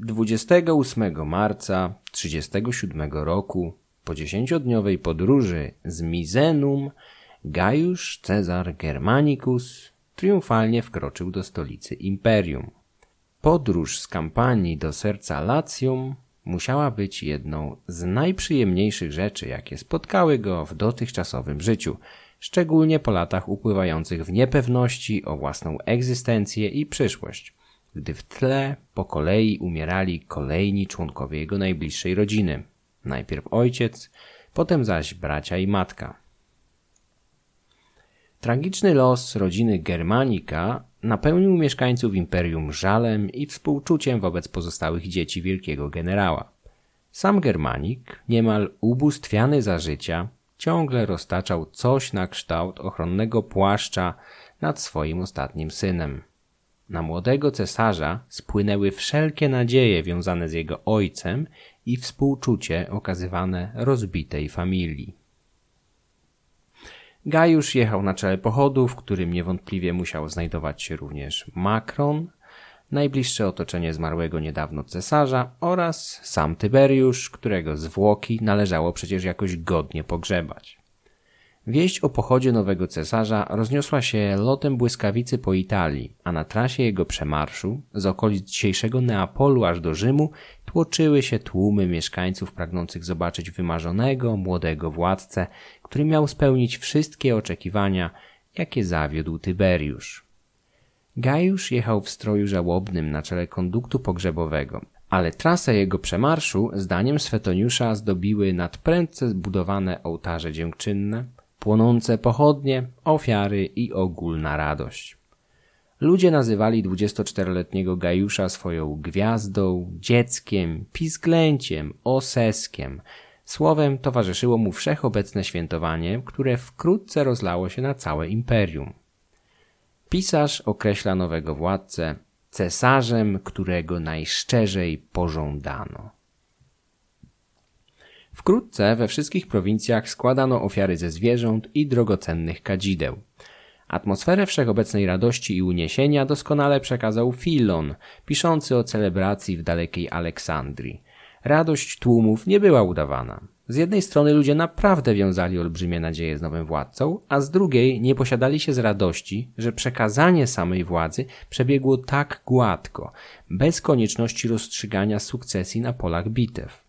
28 marca 37 roku po dziesięciodniowej podróży z Mizenum Gajusz Cezar Germanicus triumfalnie wkroczył do stolicy imperium. Podróż z kampanii do serca Latium musiała być jedną z najprzyjemniejszych rzeczy, jakie spotkały go w dotychczasowym życiu, szczególnie po latach upływających w niepewności o własną egzystencję i przyszłość, gdy w tle po kolei umierali kolejni członkowie jego najbliższej rodziny. Najpierw ojciec, potem zaś bracia i matka. Tragiczny los rodziny Germanika napełnił mieszkańców imperium żalem i współczuciem wobec pozostałych dzieci wielkiego generała. Sam Germanik, niemal ubóstwiany za życia, ciągle roztaczał coś na kształt ochronnego płaszcza nad swoim ostatnim synem. Na młodego cesarza spłynęły wszelkie nadzieje wiązane z jego ojcem i współczucie okazywane rozbitej familii. Gajusz jechał na czele pochodu, w którym niewątpliwie musiał znajdować się również Makron, najbliższe otoczenie zmarłego niedawno cesarza oraz sam Tyberiusz, którego zwłoki należało przecież jakoś godnie pogrzebać. Wieść o pochodzie nowego cesarza rozniosła się lotem błyskawicy po Italii, a na trasie jego przemarszu z okolic dzisiejszego Neapolu aż do Rzymu tłoczyły się tłumy mieszkańców pragnących zobaczyć wymarzonego, młodego władcę, który miał spełnić wszystkie oczekiwania, jakie zawiódł Tyberiusz. Gajusz jechał w stroju żałobnym na czele konduktu pogrzebowego, ale trasę jego przemarszu, zdaniem Swetoniusza, zdobiły nadprędce zbudowane ołtarze dziękczynne, płonące pochodnie, ofiary i ogólna radość. Ludzie nazywali 24-letniego Gajusza swoją gwiazdą, dzieckiem, pisklęciem, oseskiem. Słowem towarzyszyło mu wszechobecne świętowanie, które wkrótce rozlało się na całe imperium. Pisarz określa nowego władcę cesarzem, którego najszczerzej pożądano. Wkrótce we wszystkich prowincjach składano ofiary ze zwierząt i drogocennych kadzideł. Atmosferę wszechobecnej radości i uniesienia doskonale przekazał Filon, piszący o celebracji w dalekiej Aleksandrii. Radość tłumów nie była udawana. Z jednej strony ludzie naprawdę wiązali olbrzymie nadzieje z nowym władcą, a z drugiej nie posiadali się z radości, że przekazanie samej władzy przebiegło tak gładko, bez konieczności rozstrzygania sukcesji na polach bitew.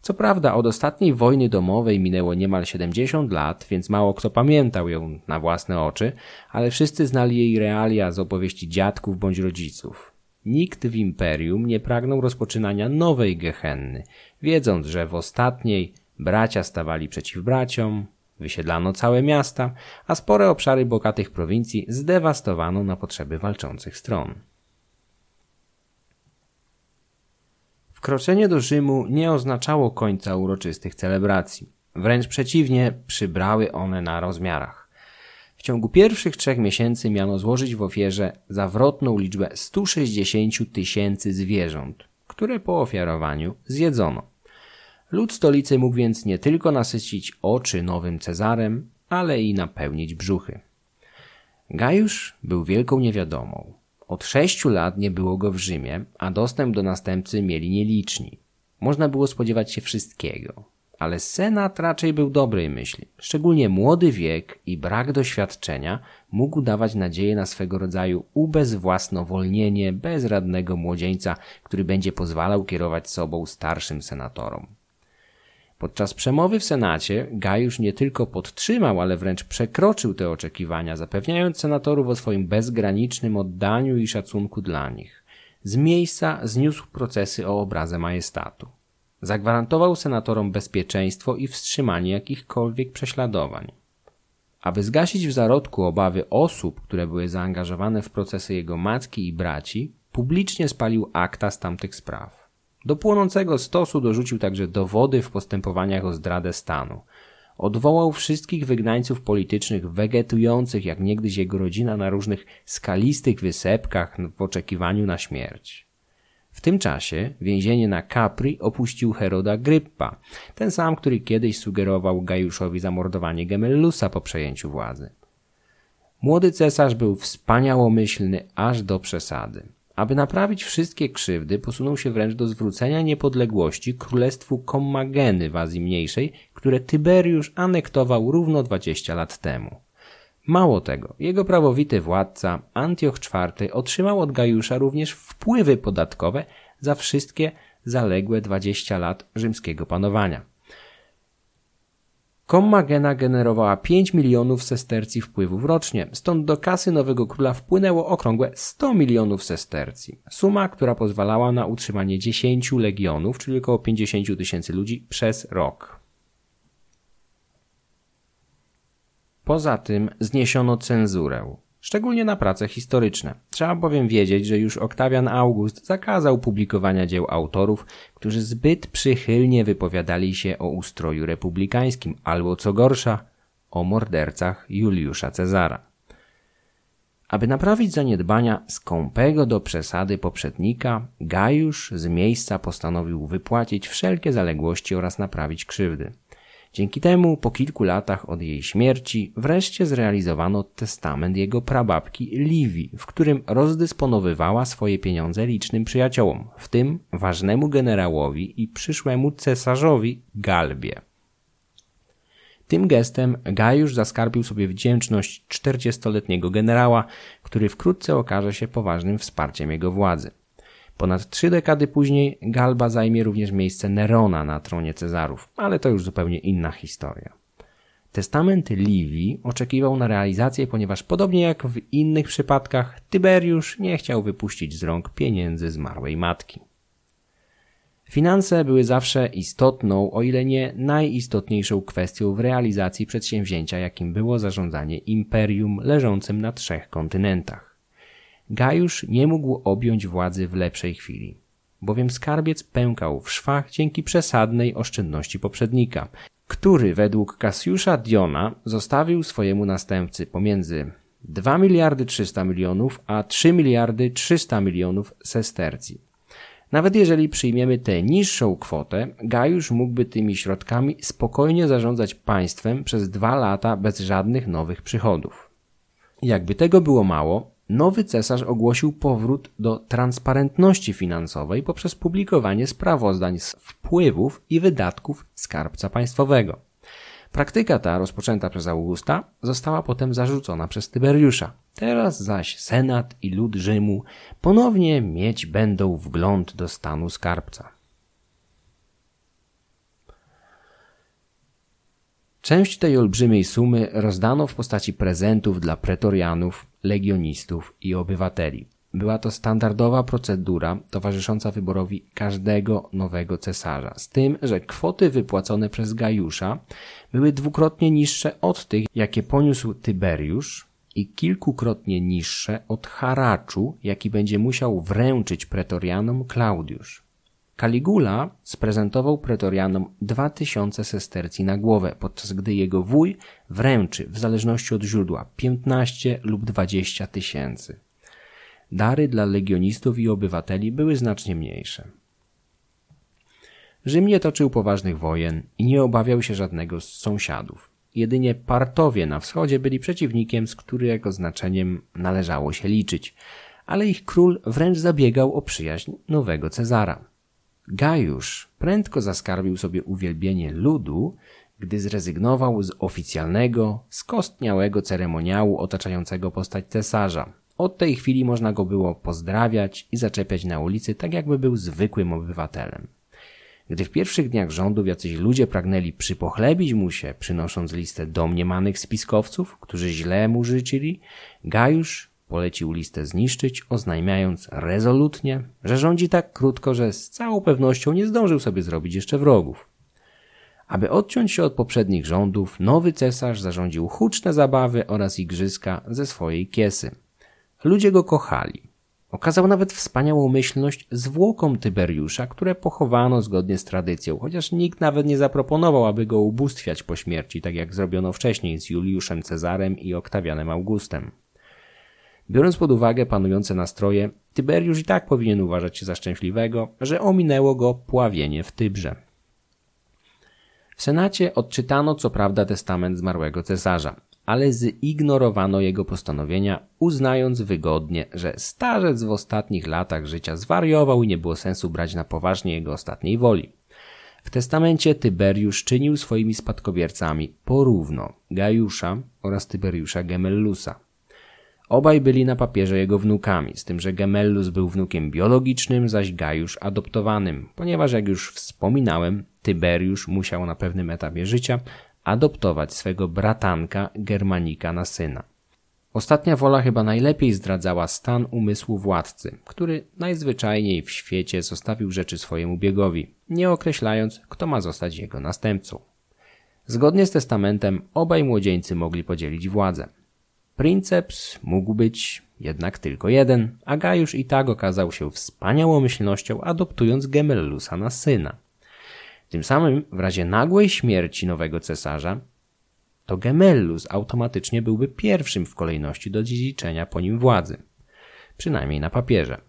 Co prawda od ostatniej wojny domowej minęło niemal 70 lat, więc mało kto pamiętał ją na własne oczy, ale wszyscy znali jej realia z opowieści dziadków bądź rodziców. Nikt w imperium nie pragnął rozpoczynania nowej gehenny, wiedząc, że w ostatniej bracia stawali przeciw braciom, wysiedlano całe miasta, a spore obszary bogatych prowincji zdewastowano na potrzeby walczących stron. Wkroczenie do Rzymu nie oznaczało końca uroczystych celebracji. Wręcz przeciwnie, przybrały one na rozmiarach. W ciągu pierwszych trzech miesięcy miano złożyć w ofierze zawrotną liczbę 160 tysięcy zwierząt, które po ofiarowaniu zjedzono. Lud stolicy mógł więc nie tylko nasycić oczy nowym Cezarem, ale i napełnić brzuchy. Gajusz był wielką niewiadomą. Od sześciu lat nie było go w Rzymie, a dostęp do następcy mieli nieliczni. Można było spodziewać się wszystkiego. Ale Senat raczej był dobrej myśli. Szczególnie młody wiek i brak doświadczenia mógł dawać nadzieję na swego rodzaju ubezwłasnowolnienie bezradnego młodzieńca, który będzie pozwalał kierować sobą starszym senatorom. Podczas przemowy w Senacie Gajusz nie tylko podtrzymał, ale wręcz przekroczył te oczekiwania, zapewniając senatorów o swoim bezgranicznym oddaniu i szacunku dla nich. Z miejsca zniósł procesy o obrazę majestatu. Zagwarantował senatorom bezpieczeństwo i wstrzymanie jakichkolwiek prześladowań. Aby zgasić w zarodku obawy osób, które były zaangażowane w procesy jego matki i braci, publicznie spalił akta z tamtych spraw. Do płonącego stosu dorzucił także dowody w postępowaniach o zdradę stanu. Odwołał wszystkich wygnańców politycznych wegetujących jak niegdyś jego rodzina na różnych skalistych wysepkach w oczekiwaniu na śmierć. W tym czasie więzienie na Capri opuścił Heroda Gryppa, ten sam, który kiedyś sugerował Gajuszowi zamordowanie Gemellusa po przejęciu władzy. Młody cesarz był wspaniałomyślny aż do przesady Aby naprawić wszystkie krzywdy, posunął się wręcz do zwrócenia niepodległości królestwu Kommageny w Azji Mniejszej, które Tyberiusz anektował równo 20 lat temu. Mało tego, jego prawowity władca Antioch IV otrzymał od Gajusza również wpływy podatkowe za wszystkie zaległe 20 lat rzymskiego panowania. Kommagena generowała 5 milionów sestercji wpływów rocznie, stąd do kasy nowego króla wpłynęło okrągłe 100 milionów sestercji. Suma, która pozwalała na utrzymanie 10 legionów, czyli około 50 tysięcy ludzi przez rok. Poza tym zniesiono cenzurę szczególnie na prace historyczne. Trzeba bowiem wiedzieć, że już Oktawian August zakazał publikowania dzieł autorów, którzy zbyt przychylnie wypowiadali się o ustroju republikańskim, albo co gorsza, o mordercach Juliusza Cezara. Aby naprawić zaniedbania skąpego do przesady poprzednika, Gajusz z miejsca postanowił wypłacić wszelkie zaległości oraz naprawić krzywdy. Dzięki temu po kilku latach od jej śmierci wreszcie zrealizowano testament jego prababki Livi, w którym rozdysponowywała swoje pieniądze licznym przyjaciołom, w tym ważnemu generałowi i przyszłemu cesarzowi Galbie. Tym gestem Gajusz zaskarbił sobie wdzięczność 40-letniego generała, który wkrótce okaże się poważnym wsparciem jego władzy. Ponad trzy dekady później Galba zajmie również miejsce Nerona na tronie Cezarów, ale to już zupełnie inna historia. Testament Livii oczekiwał na realizację, ponieważ podobnie jak w innych przypadkach, Tyberiusz nie chciał wypuścić z rąk pieniędzy zmarłej matki. Finanse były zawsze istotną, o ile nie najistotniejszą kwestią w realizacji przedsięwzięcia, jakim było zarządzanie imperium leżącym na trzech kontynentach. Gajusz nie mógł objąć władzy w lepszej chwili, bowiem skarbiec pękał w szwach dzięki przesadnej oszczędności poprzednika, który według Kasiusza Diona zostawił swojemu następcy pomiędzy 2 miliardy 300 milionów a 3 miliardy 300 milionów sestercji. Nawet jeżeli przyjmiemy tę niższą kwotę, Gajusz mógłby tymi środkami spokojnie zarządzać państwem przez dwa lata bez żadnych nowych przychodów. Jakby tego było mało, nowy cesarz ogłosił powrót do transparentności finansowej poprzez publikowanie sprawozdań z wpływów i wydatków skarbca państwowego. Praktyka ta, rozpoczęta przez Augusta, została potem zarzucona przez Tyberiusza. Teraz zaś Senat i lud Rzymu ponownie mieć będą wgląd do stanu skarbca. Część tej olbrzymiej sumy rozdano w postaci prezentów dla pretorianów, legionistów i obywateli. Była to standardowa procedura towarzysząca wyborowi każdego nowego cesarza, z tym, że kwoty wypłacone przez Gajusza były dwukrotnie niższe od tych, jakie poniósł Tyberiusz i kilkukrotnie niższe od haraczu, jaki będzie musiał wręczyć pretorianom Klaudiusz. Caligula sprezentował pretorianom 2000 sestercji na głowę, podczas gdy jego wuj wręczy, w zależności od źródła, 15 lub 20 tysięcy. Dary dla legionistów i obywateli były znacznie mniejsze. Rzym nie toczył poważnych wojen i nie obawiał się żadnego z sąsiadów. Jedynie Partowie na wschodzie byli przeciwnikiem, z którego znaczeniem należało się liczyć, ale ich król wręcz zabiegał o przyjaźń nowego Cezara. Gajusz prędko zaskarbił sobie uwielbienie ludu, gdy zrezygnował z oficjalnego, skostniałego ceremoniału otaczającego postać cesarza. Od tej chwili można go było pozdrawiać i zaczepiać na ulicy, tak jakby był zwykłym obywatelem. Gdy w pierwszych dniach rządów jacyś ludzie pragnęli przypochlebić mu się, przynosząc listę domniemanych spiskowców, którzy źle mu życzyli, Gajusz Polecił listę zniszczyć, oznajmiając rezolutnie, że rządzi tak krótko, że z całą pewnością nie zdążył sobie zrobić jeszcze wrogów. Aby odciąć się od poprzednich rządów, nowy cesarz zarządził huczne zabawy oraz igrzyska ze swojej kiesy. Ludzie go kochali. Okazał nawet wspaniałą myślność zwłokom Tyberiusza, które pochowano zgodnie z tradycją, chociaż nikt nawet nie zaproponował, aby go ubóstwiać po śmierci, tak jak zrobiono wcześniej z Juliuszem Cezarem i Oktawianem Augustem. Biorąc pod uwagę panujące nastroje, Tyberiusz i tak powinien uważać się za szczęśliwego, że ominęło go pławienie w Tybrze. W Senacie odczytano co prawda testament zmarłego cesarza, ale zignorowano jego postanowienia, uznając wygodnie, że starzec w ostatnich latach życia zwariował i nie było sensu brać na poważnie jego ostatniej woli. W testamencie Tyberiusz czynił swoimi spadkobiercami porówno Gajusza oraz Tyberiusza Gemellusa. Obaj byli na papierze jego wnukami, z tym, że Gemellus był wnukiem biologicznym, zaś Gajusz adoptowanym, ponieważ jak już wspominałem, Tyberiusz musiał na pewnym etapie życia adoptować swego bratanka Germanika na syna. Ostatnia wola chyba najlepiej zdradzała stan umysłu władcy, który najzwyczajniej w świecie zostawił rzeczy swojemu biegowi, nie określając, kto ma zostać jego następcą. Zgodnie z testamentem obaj młodzieńcy mogli podzielić władzę. Princeps mógł być jednak tylko jeden, a Gajusz i tak okazał się wspaniałomyślnością, adoptując Gemellusa na syna. Tym samym w razie nagłej śmierci nowego cesarza, to Gemellus automatycznie byłby pierwszym w kolejności do dziedziczenia po nim władzy. Przynajmniej na papierze.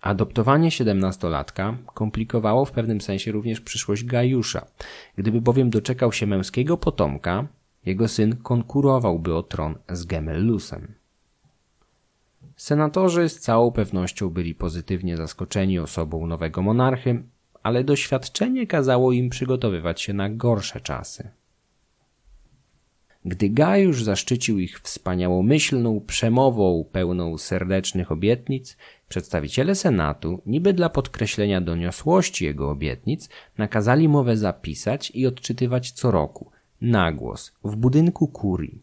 Adoptowanie siedemnastolatka komplikowało w pewnym sensie również przyszłość Gajusza. Gdyby bowiem doczekał się męskiego potomka, jego syn konkurowałby o tron z Gemellusem. Senatorzy z całą pewnością byli pozytywnie zaskoczeni osobą nowego monarchy, ale doświadczenie kazało im przygotowywać się na gorsze czasy. Gdy Gajusz zaszczycił ich wspaniałomyślną przemową pełną serdecznych obietnic, przedstawiciele Senatu, niby dla podkreślenia doniosłości jego obietnic, nakazali mowę zapisać i odczytywać co roku, na głos, w budynku kurii.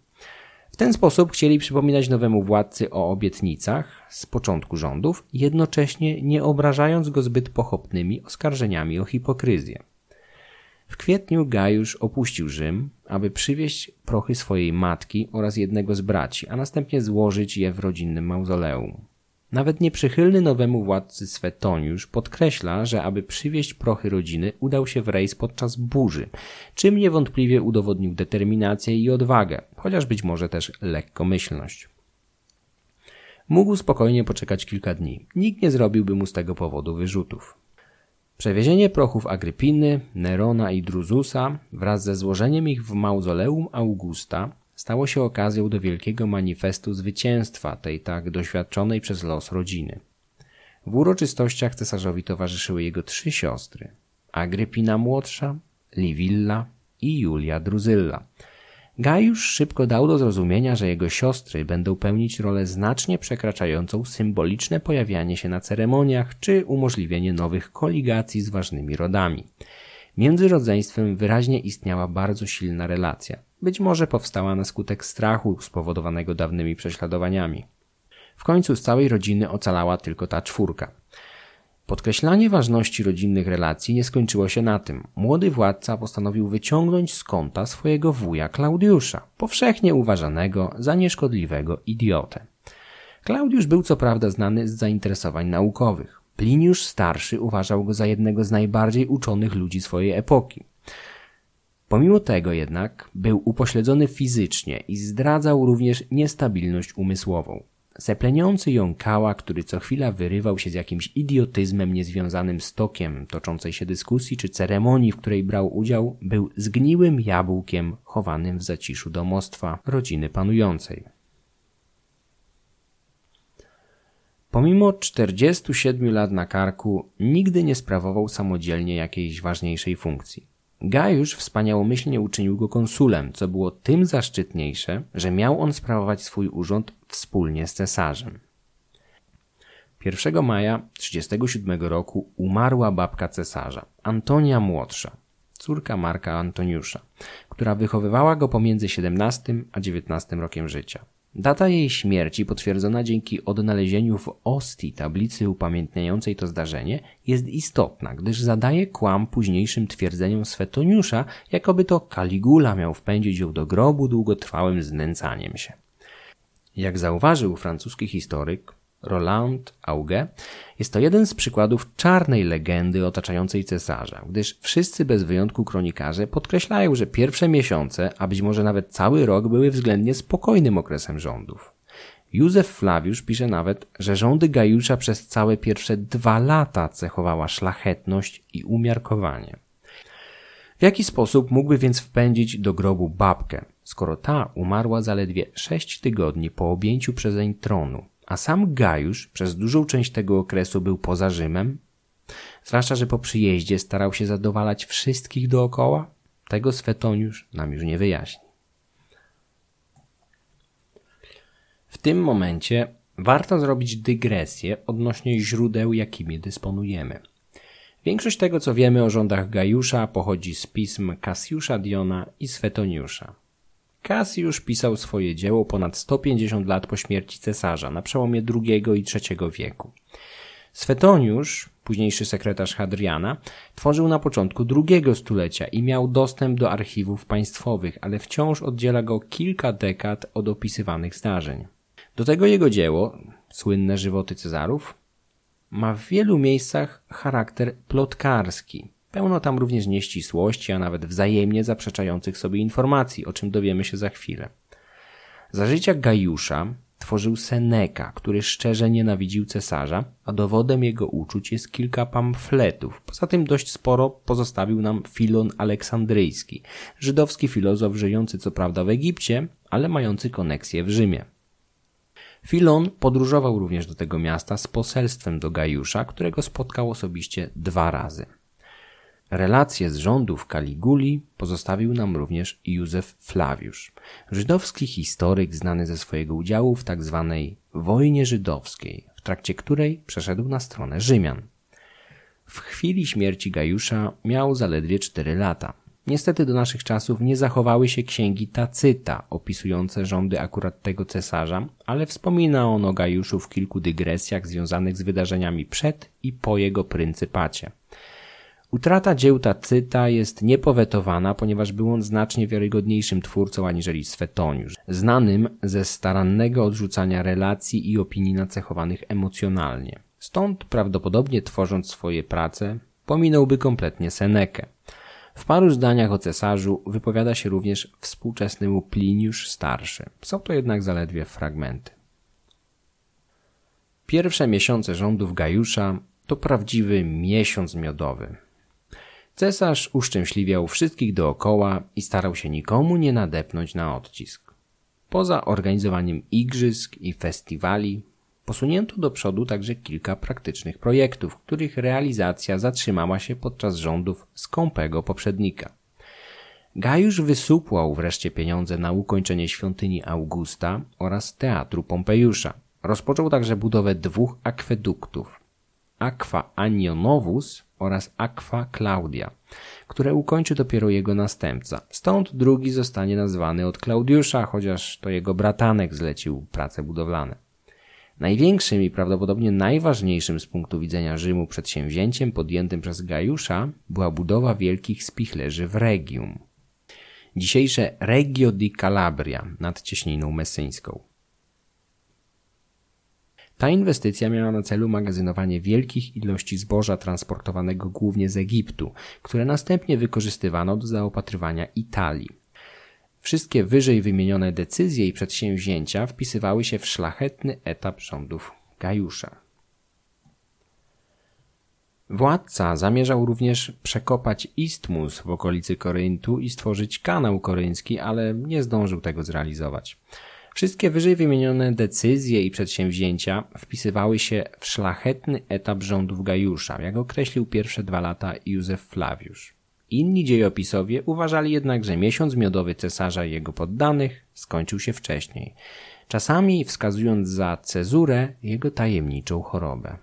W ten sposób chcieli przypominać nowemu władcy o obietnicach z początku rządów, jednocześnie nie obrażając go zbyt pochopnymi oskarżeniami o hipokryzję. W kwietniu Gajusz opuścił Rzym, aby przywieźć prochy swojej matki oraz jednego z braci, a następnie złożyć je w rodzinnym mauzoleum. Nawet nieprzychylny nowemu władcy Swetoniusz podkreśla, że aby przywieźć prochy rodziny udał się w rejs podczas burzy, czym niewątpliwie udowodnił determinację i odwagę, chociaż być może też lekkomyślność. Mógł spokojnie poczekać kilka dni. Nikt nie zrobiłby mu z tego powodu wyrzutów. Przewiezienie prochów Agrypiny, Nerona i Druzusa wraz ze złożeniem ich w mauzoleum Augusta stało się okazją do wielkiego manifestu zwycięstwa tej tak doświadczonej przez los rodziny. W uroczystościach cesarzowi towarzyszyły jego trzy siostry: Agrypina młodsza, Livilla i Julia Druzylla. Gajusz szybko dał do zrozumienia, że jego siostry będą pełnić rolę znacznie przekraczającą symboliczne pojawianie się na ceremoniach czy umożliwienie nowych koligacji z ważnymi rodami. Między rodzeństwem wyraźnie istniała bardzo silna relacja. Być może powstała na skutek strachu spowodowanego dawnymi prześladowaniami. W końcu z całej rodziny ocalała tylko ta czwórka. Podkreślanie ważności rodzinnych relacji nie skończyło się na tym. Młody władca postanowił wyciągnąć z kąta swojego wuja Klaudiusza, powszechnie uważanego za nieszkodliwego idiotę. Klaudiusz był co prawda znany z zainteresowań naukowych. Pliniusz starszy uważał go za jednego z najbardziej uczonych ludzi swojej epoki. Pomimo tego jednak był upośledzony fizycznie i zdradzał również niestabilność umysłową. Zepleniący jąkała, który co chwila wyrywał się z jakimś idiotyzmem niezwiązanym z tokiem toczącej się dyskusji czy ceremonii, w której brał udział, był zgniłym jabłkiem chowanym w zaciszu domostwa rodziny panującej. Pomimo 47 lat na karku, nigdy nie sprawował samodzielnie jakiejś ważniejszej funkcji. Gajusz wspaniałomyślnie uczynił go konsulem, co było tym zaszczytniejsze, że miał on sprawować swój urząd wspólnie z cesarzem. 1 maja 37 roku umarła babka cesarza, Antonia Młodsza, córka Marka Antoniusza, która wychowywała go pomiędzy 17 a 19 rokiem życia. Data jej śmierci, potwierdzona dzięki odnalezieniu w Ostii tablicy upamiętniającej to zdarzenie, jest istotna, gdyż zadaje kłam późniejszym twierdzeniom Swetoniusza, jakoby to Kaligula miał wpędzić ją do grobu długotrwałym znęcaniem się. Jak zauważył francuski historyk Roland Auge, jest to jeden z przykładów czarnej legendy otaczającej cesarza, gdyż wszyscy bez wyjątku kronikarze podkreślają, że pierwsze miesiące, a być może nawet cały rok były względnie spokojnym okresem rządów. Józef Flawiusz pisze nawet, że rządy Gajusza przez całe pierwsze dwa lata cechowała szlachetność i umiarkowanie. W jaki sposób mógłby więc wpędzić do grobu babkę, skoro ta umarła zaledwie sześć tygodni po objęciu przezeń tronu, a sam Gajusz przez dużą część tego okresu był poza Rzymem? Zwłaszcza, że po przyjeździe starał się zadowalać wszystkich dookoła? Tego Swetoniusz nam już nie wyjaśni. W tym momencie warto zrobić dygresję odnośnie źródeł, jakimi dysponujemy. Większość tego, co wiemy o rządach Gajusza, pochodzi z pism Kasiusza Diona i Swetoniusza. Kasiusz pisał swoje dzieło ponad 150 lat po śmierci cesarza, na przełomie II i III wieku. Swetoniusz, późniejszy sekretarz Hadriana, tworzył na początku drugiego stulecia i miał dostęp do archiwów państwowych, ale wciąż oddziela go kilka dekad od opisywanych zdarzeń. Do tego jego dzieło, słynne żywoty Cezarów, ma w wielu miejscach charakter plotkarski. Pełno tam również nieścisłości, a nawet wzajemnie zaprzeczających sobie informacji, o czym dowiemy się za chwilę. Za życia Gajusza tworzył Seneka, który szczerze nienawidził cesarza, a dowodem jego uczuć jest kilka pamfletów. Poza tym dość sporo pozostawił nam Filon Aleksandryjski, żydowski filozof żyjący co prawda w Egipcie, ale mający koneksję w Rzymie. Filon podróżował również do tego miasta z poselstwem do Gajusza, którego spotkał osobiście dwa razy. Relacje z rządów Kaliguli pozostawił nam również Józef Flawiusz, żydowski historyk znany ze swojego udziału w tzw. Tak wojnie żydowskiej, w trakcie której przeszedł na stronę Rzymian. W chwili śmierci Gajusza miał zaledwie 4 lata. Niestety do naszych czasów nie zachowały się księgi Tacyta opisujące rządy akurat tego cesarza, ale wspomina on o Gajuszu w kilku dygresjach związanych z wydarzeniami przed i po jego pryncypacie. Utrata dzieł Tacyta jest niepowetowana, ponieważ był on znacznie wiarygodniejszym twórcą aniżeli Swetoniusz, znanym ze starannego odrzucania relacji i opinii nacechowanych emocjonalnie. Stąd prawdopodobnie tworząc swoje prace, pominąłby kompletnie Senekę. W paru zdaniach o cesarzu wypowiada się również współczesny Pliniusz Starszy. Są to jednak zaledwie fragmenty. Pierwsze miesiące rządów Gajusza to prawdziwy miesiąc miodowy. Cesarz uszczęśliwiał wszystkich dookoła i starał się nikomu nie nadepnąć na odcisk. Poza organizowaniem igrzysk i festiwali, posunięto do przodu także kilka praktycznych projektów, których realizacja zatrzymała się podczas rządów skąpego poprzednika. Gajusz wysupłał wreszcie pieniądze na ukończenie świątyni Augusta oraz teatru Pompejusza. Rozpoczął także budowę dwóch akweduktów. Aqua Anionovus oraz Aqua Claudia, które ukończy dopiero jego następca. Stąd drugi zostanie nazwany od Klaudiusza, chociaż to jego bratanek zlecił prace budowlane. Największym i prawdopodobnie najważniejszym z punktu widzenia Rzymu przedsięwzięciem podjętym przez Gajusza była budowa wielkich spichlerzy w Regium. Dzisiejsze Regio di Calabria nad cieśniną messyńską. Ta inwestycja miała na celu magazynowanie wielkich ilości zboża transportowanego głównie z Egiptu, które następnie wykorzystywano do zaopatrywania Italii. Wszystkie wyżej wymienione decyzje i przedsięwzięcia wpisywały się w szlachetny etap rządów Gajusza. Władca zamierzał również przekopać istmus w okolicy Koryntu i stworzyć kanał koryński, ale nie zdążył tego zrealizować. Wszystkie wyżej wymienione decyzje i przedsięwzięcia wpisywały się w szlachetny etap rządów Gajusza, jak określił pierwsze dwa lata Józef Flawiusz. Inni dziejopisowie uważali jednak, że miesiąc miodowy cesarza i jego poddanych skończył się wcześniej, czasami wskazując za cezurę jego tajemniczą chorobę.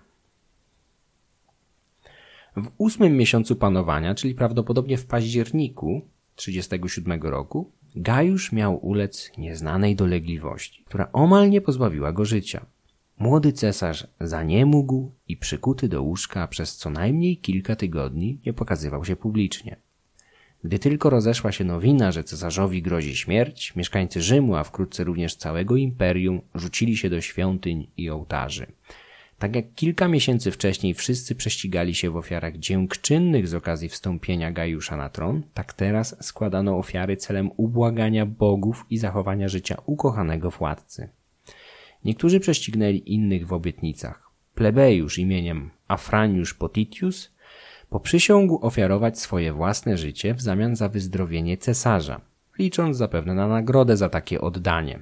W ósmym miesiącu panowania, czyli prawdopodobnie w październiku 37 roku, Gajusz miał ulec nieznanej dolegliwości, która omal nie pozbawiła go życia. Młody cesarz zaniemógł i przykuty do łóżka przez co najmniej kilka tygodni nie pokazywał się publicznie. Gdy tylko rozeszła się nowina, że cesarzowi grozi śmierć, mieszkańcy Rzymu, a wkrótce również całego imperium, rzucili się do świątyń i ołtarzy. Tak jak kilka miesięcy wcześniej wszyscy prześcigali się w ofiarach dziękczynnych z okazji wstąpienia Gajusza na tron, tak teraz składano ofiary celem ubłagania bogów i zachowania życia ukochanego władcy. Niektórzy prześcignęli innych w obietnicach. Plebejusz imieniem Afraniusz Potitius poprzysiągł ofiarować swoje własne życie w zamian za wyzdrowienie cesarza, licząc zapewne na nagrodę za takie oddanie.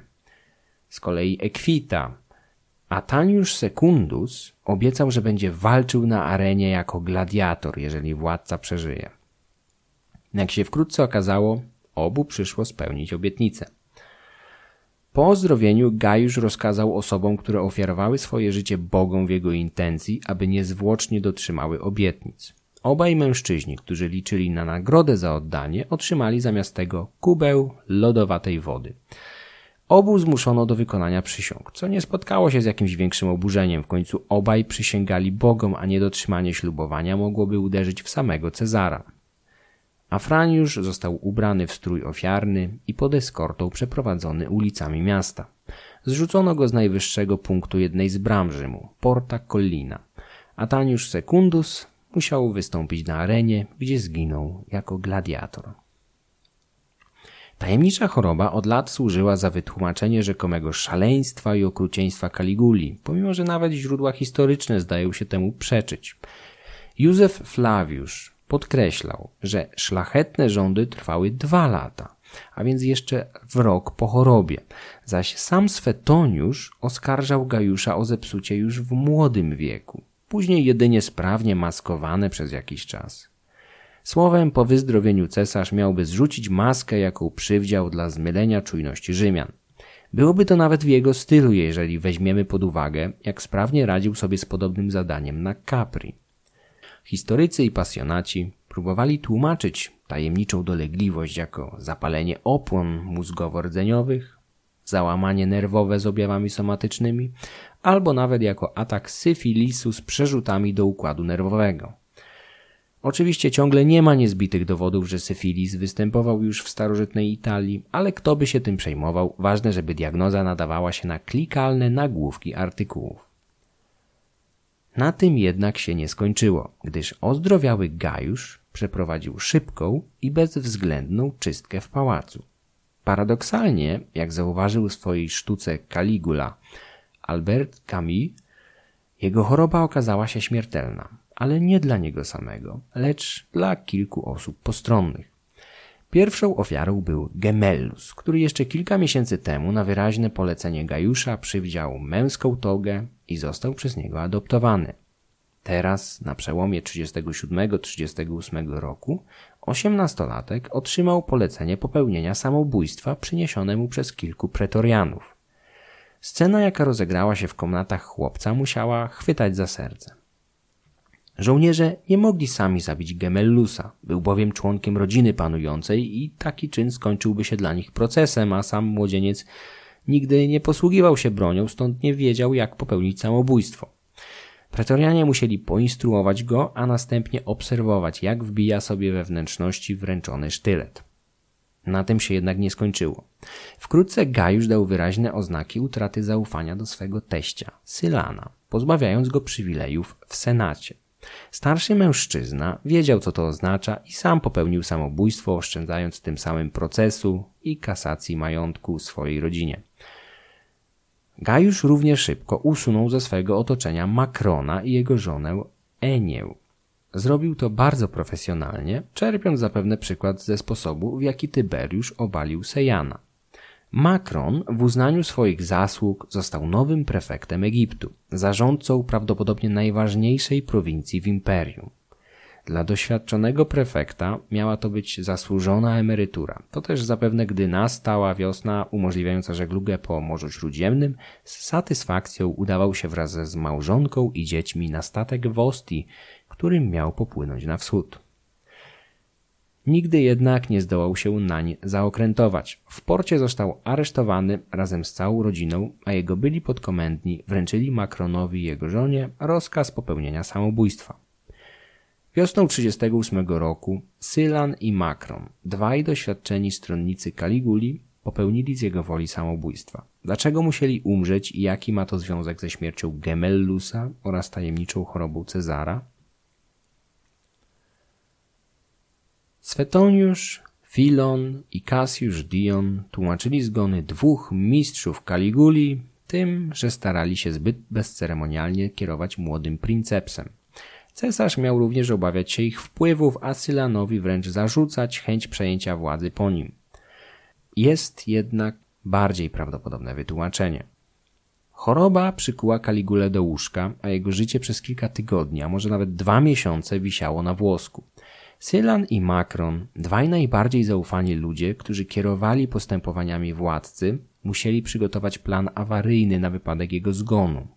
Z kolei Ekwita, Ataniusz Secundus obiecał, że będzie walczył na arenie jako gladiator, jeżeli władca przeżyje. Jak się wkrótce okazało, obu przyszło spełnić obietnicę. Po ozdrowieniu Gajusz rozkazał osobom, które ofiarowały swoje życie Bogom w jego intencji, aby niezwłocznie dotrzymały obietnic. Obaj mężczyźni, którzy liczyli na nagrodę za oddanie, otrzymali zamiast tego kubeł lodowatej wody. Obu zmuszono do wykonania przysiąg, co nie spotkało się z jakimś większym oburzeniem. W końcu obaj przysięgali Bogom, a niedotrzymanie ślubowania mogłoby uderzyć w samego Cezara. Afraniusz został ubrany w strój ofiarny i pod eskortą przeprowadzony ulicami miasta. Zrzucono go z najwyższego punktu jednej z bram Rzymu, Porta Collina. Ataniusz Secundus musiał wystąpić na arenie, gdzie zginął jako gladiator. Tajemnicza choroba od lat służyła za wytłumaczenie rzekomego szaleństwa i okrucieństwa Kaliguli, pomimo że nawet źródła historyczne zdają się temu przeczyć. Józef Flawiusz podkreślał, że szlachetne rządy trwały dwa lata, a więc jeszcze w rok po chorobie, zaś sam Swetoniusz oskarżał Gajusza o zepsucie już w młodym wieku, później jedynie sprawnie maskowane przez jakiś czas. Słowem, po wyzdrowieniu cesarz miałby zrzucić maskę, jaką przywdział dla zmylenia czujności Rzymian. Byłoby to nawet w jego stylu, jeżeli weźmiemy pod uwagę, jak sprawnie radził sobie z podobnym zadaniem na Capri. Historycy i pasjonaci próbowali tłumaczyć tajemniczą dolegliwość jako zapalenie opłon mózgowo-rdzeniowych, załamanie nerwowe z objawami somatycznymi, albo nawet jako atak syfilisu z przerzutami do układu nerwowego. Oczywiście ciągle nie ma niezbitych dowodów, że syfilis występował już w starożytnej Italii, ale kto by się tym przejmował, ważne, żeby diagnoza nadawała się na klikalne nagłówki artykułów. Na tym jednak się nie skończyło, gdyż ozdrowiały Gajusz przeprowadził szybką i bezwzględną czystkę w pałacu. Paradoksalnie, jak zauważył w swojej sztuce Caligula Albert Camus, jego choroba okazała się śmiertelna, ale nie dla niego samego, lecz dla kilku osób postronnych. Pierwszą ofiarą był Gemellus, który jeszcze kilka miesięcy temu na wyraźne polecenie Gajusza przywdział męską togę i został przez niego adoptowany. Teraz, na przełomie 37-38 roku, osiemnastolatek otrzymał polecenie popełnienia samobójstwa przyniesione mu przez kilku pretorianów. Scena, jaka rozegrała się w komnatach chłopca, musiała chwytać za serce. Żołnierze nie mogli sami zabić Gemellusa, był bowiem członkiem rodziny panującej i taki czyn skończyłby się dla nich procesem, a sam młodzieniec nigdy nie posługiwał się bronią, stąd nie wiedział jak popełnić samobójstwo. Pretorianie musieli poinstruować go, a następnie obserwować, jak wbija sobie we wnętrzności wręczony sztylet. Na tym się jednak nie skończyło. Wkrótce Gajusz dał wyraźne oznaki utraty zaufania do swego teścia, Sylana, pozbawiając go przywilejów w Senacie. Starszy mężczyzna wiedział, co to oznacza i sam popełnił samobójstwo, oszczędzając tym samym procesu i kasacji majątku swojej rodzinie. Gajusz równie szybko usunął ze swojego otoczenia Makrona i jego żonę Enię. Zrobił to bardzo profesjonalnie, czerpiąc zapewne przykład ze sposobu, w jaki Tyberiusz obalił Sejana. Makron w uznaniu swoich zasług został nowym prefektem Egiptu, zarządcą prawdopodobnie najważniejszej prowincji w imperium. Dla doświadczonego prefekta miała to być zasłużona emerytura. To też zapewne gdy nastała wiosna umożliwiająca żeglugę po Morzu Śródziemnym, z satysfakcją udawał się wraz z małżonką i dziećmi na statek w Ostii, którym miał popłynąć na wschód. Nigdy jednak nie zdołał się nań zaokrętować. W porcie został aresztowany razem z całą rodziną, a jego byli podkomendni wręczyli Macronowi i jego żonie rozkaz popełnienia samobójstwa. Wiosną 1938 roku Sylan i Macron, dwaj doświadczeni stronnicy Kaliguli, popełnili z jego woli samobójstwa. Dlaczego musieli umrzeć i jaki ma to związek ze śmiercią Gemellusa oraz tajemniczą chorobą Cezara? Swetoniusz, Filon i Cassius Dion tłumaczyli zgony dwóch mistrzów Kaliguli tym, że starali się zbyt bezceremonialnie kierować młodym princepsem. Cesarz miał również obawiać się ich wpływów, a Sylanowi wręcz zarzucać chęć przejęcia władzy po nim. Jest jednak bardziej prawdopodobne wytłumaczenie. Choroba przykuła Kaligulę do łóżka, a jego życie przez kilka tygodni, a może nawet dwa miesiące wisiało na włosku. Sylan i Macron, dwaj najbardziej zaufani ludzie, którzy kierowali postępowaniami władcy, musieli przygotować plan awaryjny na wypadek jego zgonu.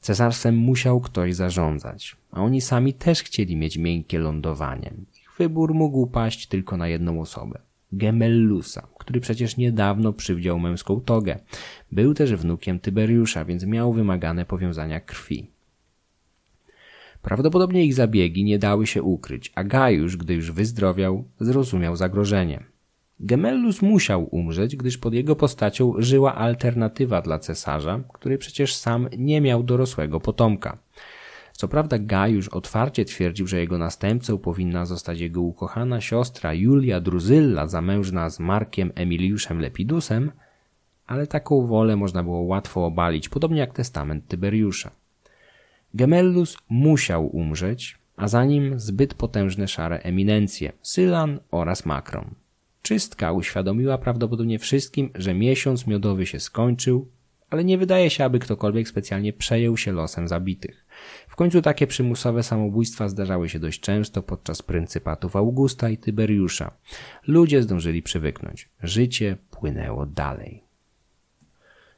Cesarstwem musiał ktoś zarządzać, a oni sami też chcieli mieć miękkie lądowanie. Ich wybór mógł paść tylko na jedną osobę. Gemellusa, który przecież niedawno przywdział męską togę. Był też wnukiem Tyberiusza, więc miał wymagane powiązania krwi. Prawdopodobnie ich zabiegi nie dały się ukryć, a Gajusz, gdy już wyzdrowiał, zrozumiał zagrożenie. Gemellus musiał umrzeć, gdyż pod jego postacią żyła alternatywa dla cesarza, który przecież sam nie miał dorosłego potomka. Co prawda Gajusz otwarcie twierdził, że jego następcą powinna zostać jego ukochana siostra Julia Druzylla, zamężna z Markiem Emiliuszem Lepidusem, ale taką wolę można było łatwo obalić, podobnie jak testament Tyberiusza. Gemellus musiał umrzeć, a za nim zbyt potężne szare eminencje Sylan oraz Macron. Czystka uświadomiła prawdopodobnie wszystkim, że miesiąc miodowy się skończył, ale nie wydaje się, aby ktokolwiek specjalnie przejął się losem zabitych. W końcu takie przymusowe samobójstwa zdarzały się dość często podczas pryncypatów Augusta i Tyberiusza. Ludzie zdążyli przywyknąć. Życie płynęło dalej.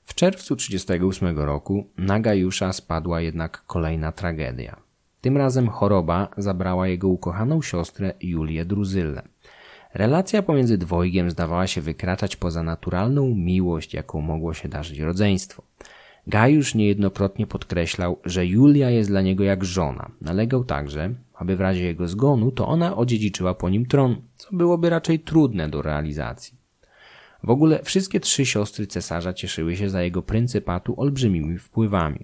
W czerwcu 1938 roku na Gajusza spadła jednak kolejna tragedia. Tym razem choroba zabrała jego ukochaną siostrę Julię Druzyllę. Relacja pomiędzy dwojgiem zdawała się wykraczać poza naturalną miłość, jaką mogło się darzyć rodzeństwo. Gajusz niejednokrotnie podkreślał, że Julia jest dla niego jak żona. Nalegał także, aby w razie jego zgonu to ona odziedziczyła po nim tron, co byłoby raczej trudne do realizacji. W ogóle wszystkie trzy siostry cesarza cieszyły się za jego pryncypatu olbrzymimi wpływami.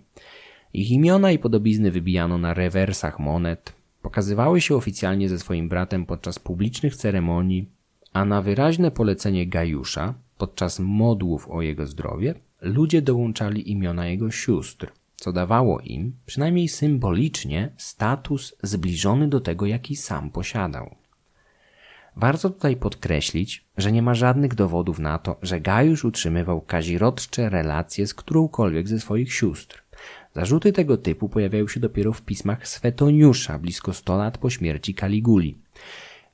Ich imiona i podobizny wybijano na rewersach monet, pokazywały się oficjalnie ze swoim bratem podczas publicznych ceremonii, a na wyraźne polecenie Gajusza podczas modłów o jego zdrowie ludzie dołączali imiona jego sióstr, co dawało im, przynajmniej symbolicznie, status zbliżony do tego, jaki sam posiadał. Warto tutaj podkreślić, że nie ma żadnych dowodów na to, że Gajusz utrzymywał kazirodcze relacje z którąkolwiek ze swoich sióstr. Zarzuty tego typu pojawiają się dopiero w pismach Swetoniusza blisko 100 lat po śmierci Kaliguli.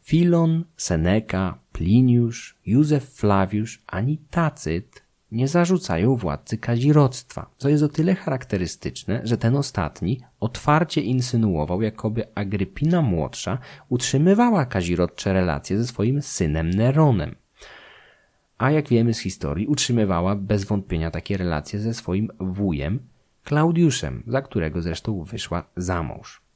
Filon, Seneca, Pliniusz, Józef Flawiusz ani Tacyt nie zarzucają władcy kazirodztwa, co jest o tyle charakterystyczne, że ten ostatni otwarcie insynuował, jakoby Agrypina młodsza utrzymywała kazirodcze relacje ze swoim synem Neronem. A jak wiemy z historii, utrzymywała bez wątpienia takie relacje ze swoim wujem Klaudiuszem, za którego zresztą wyszła za mąż.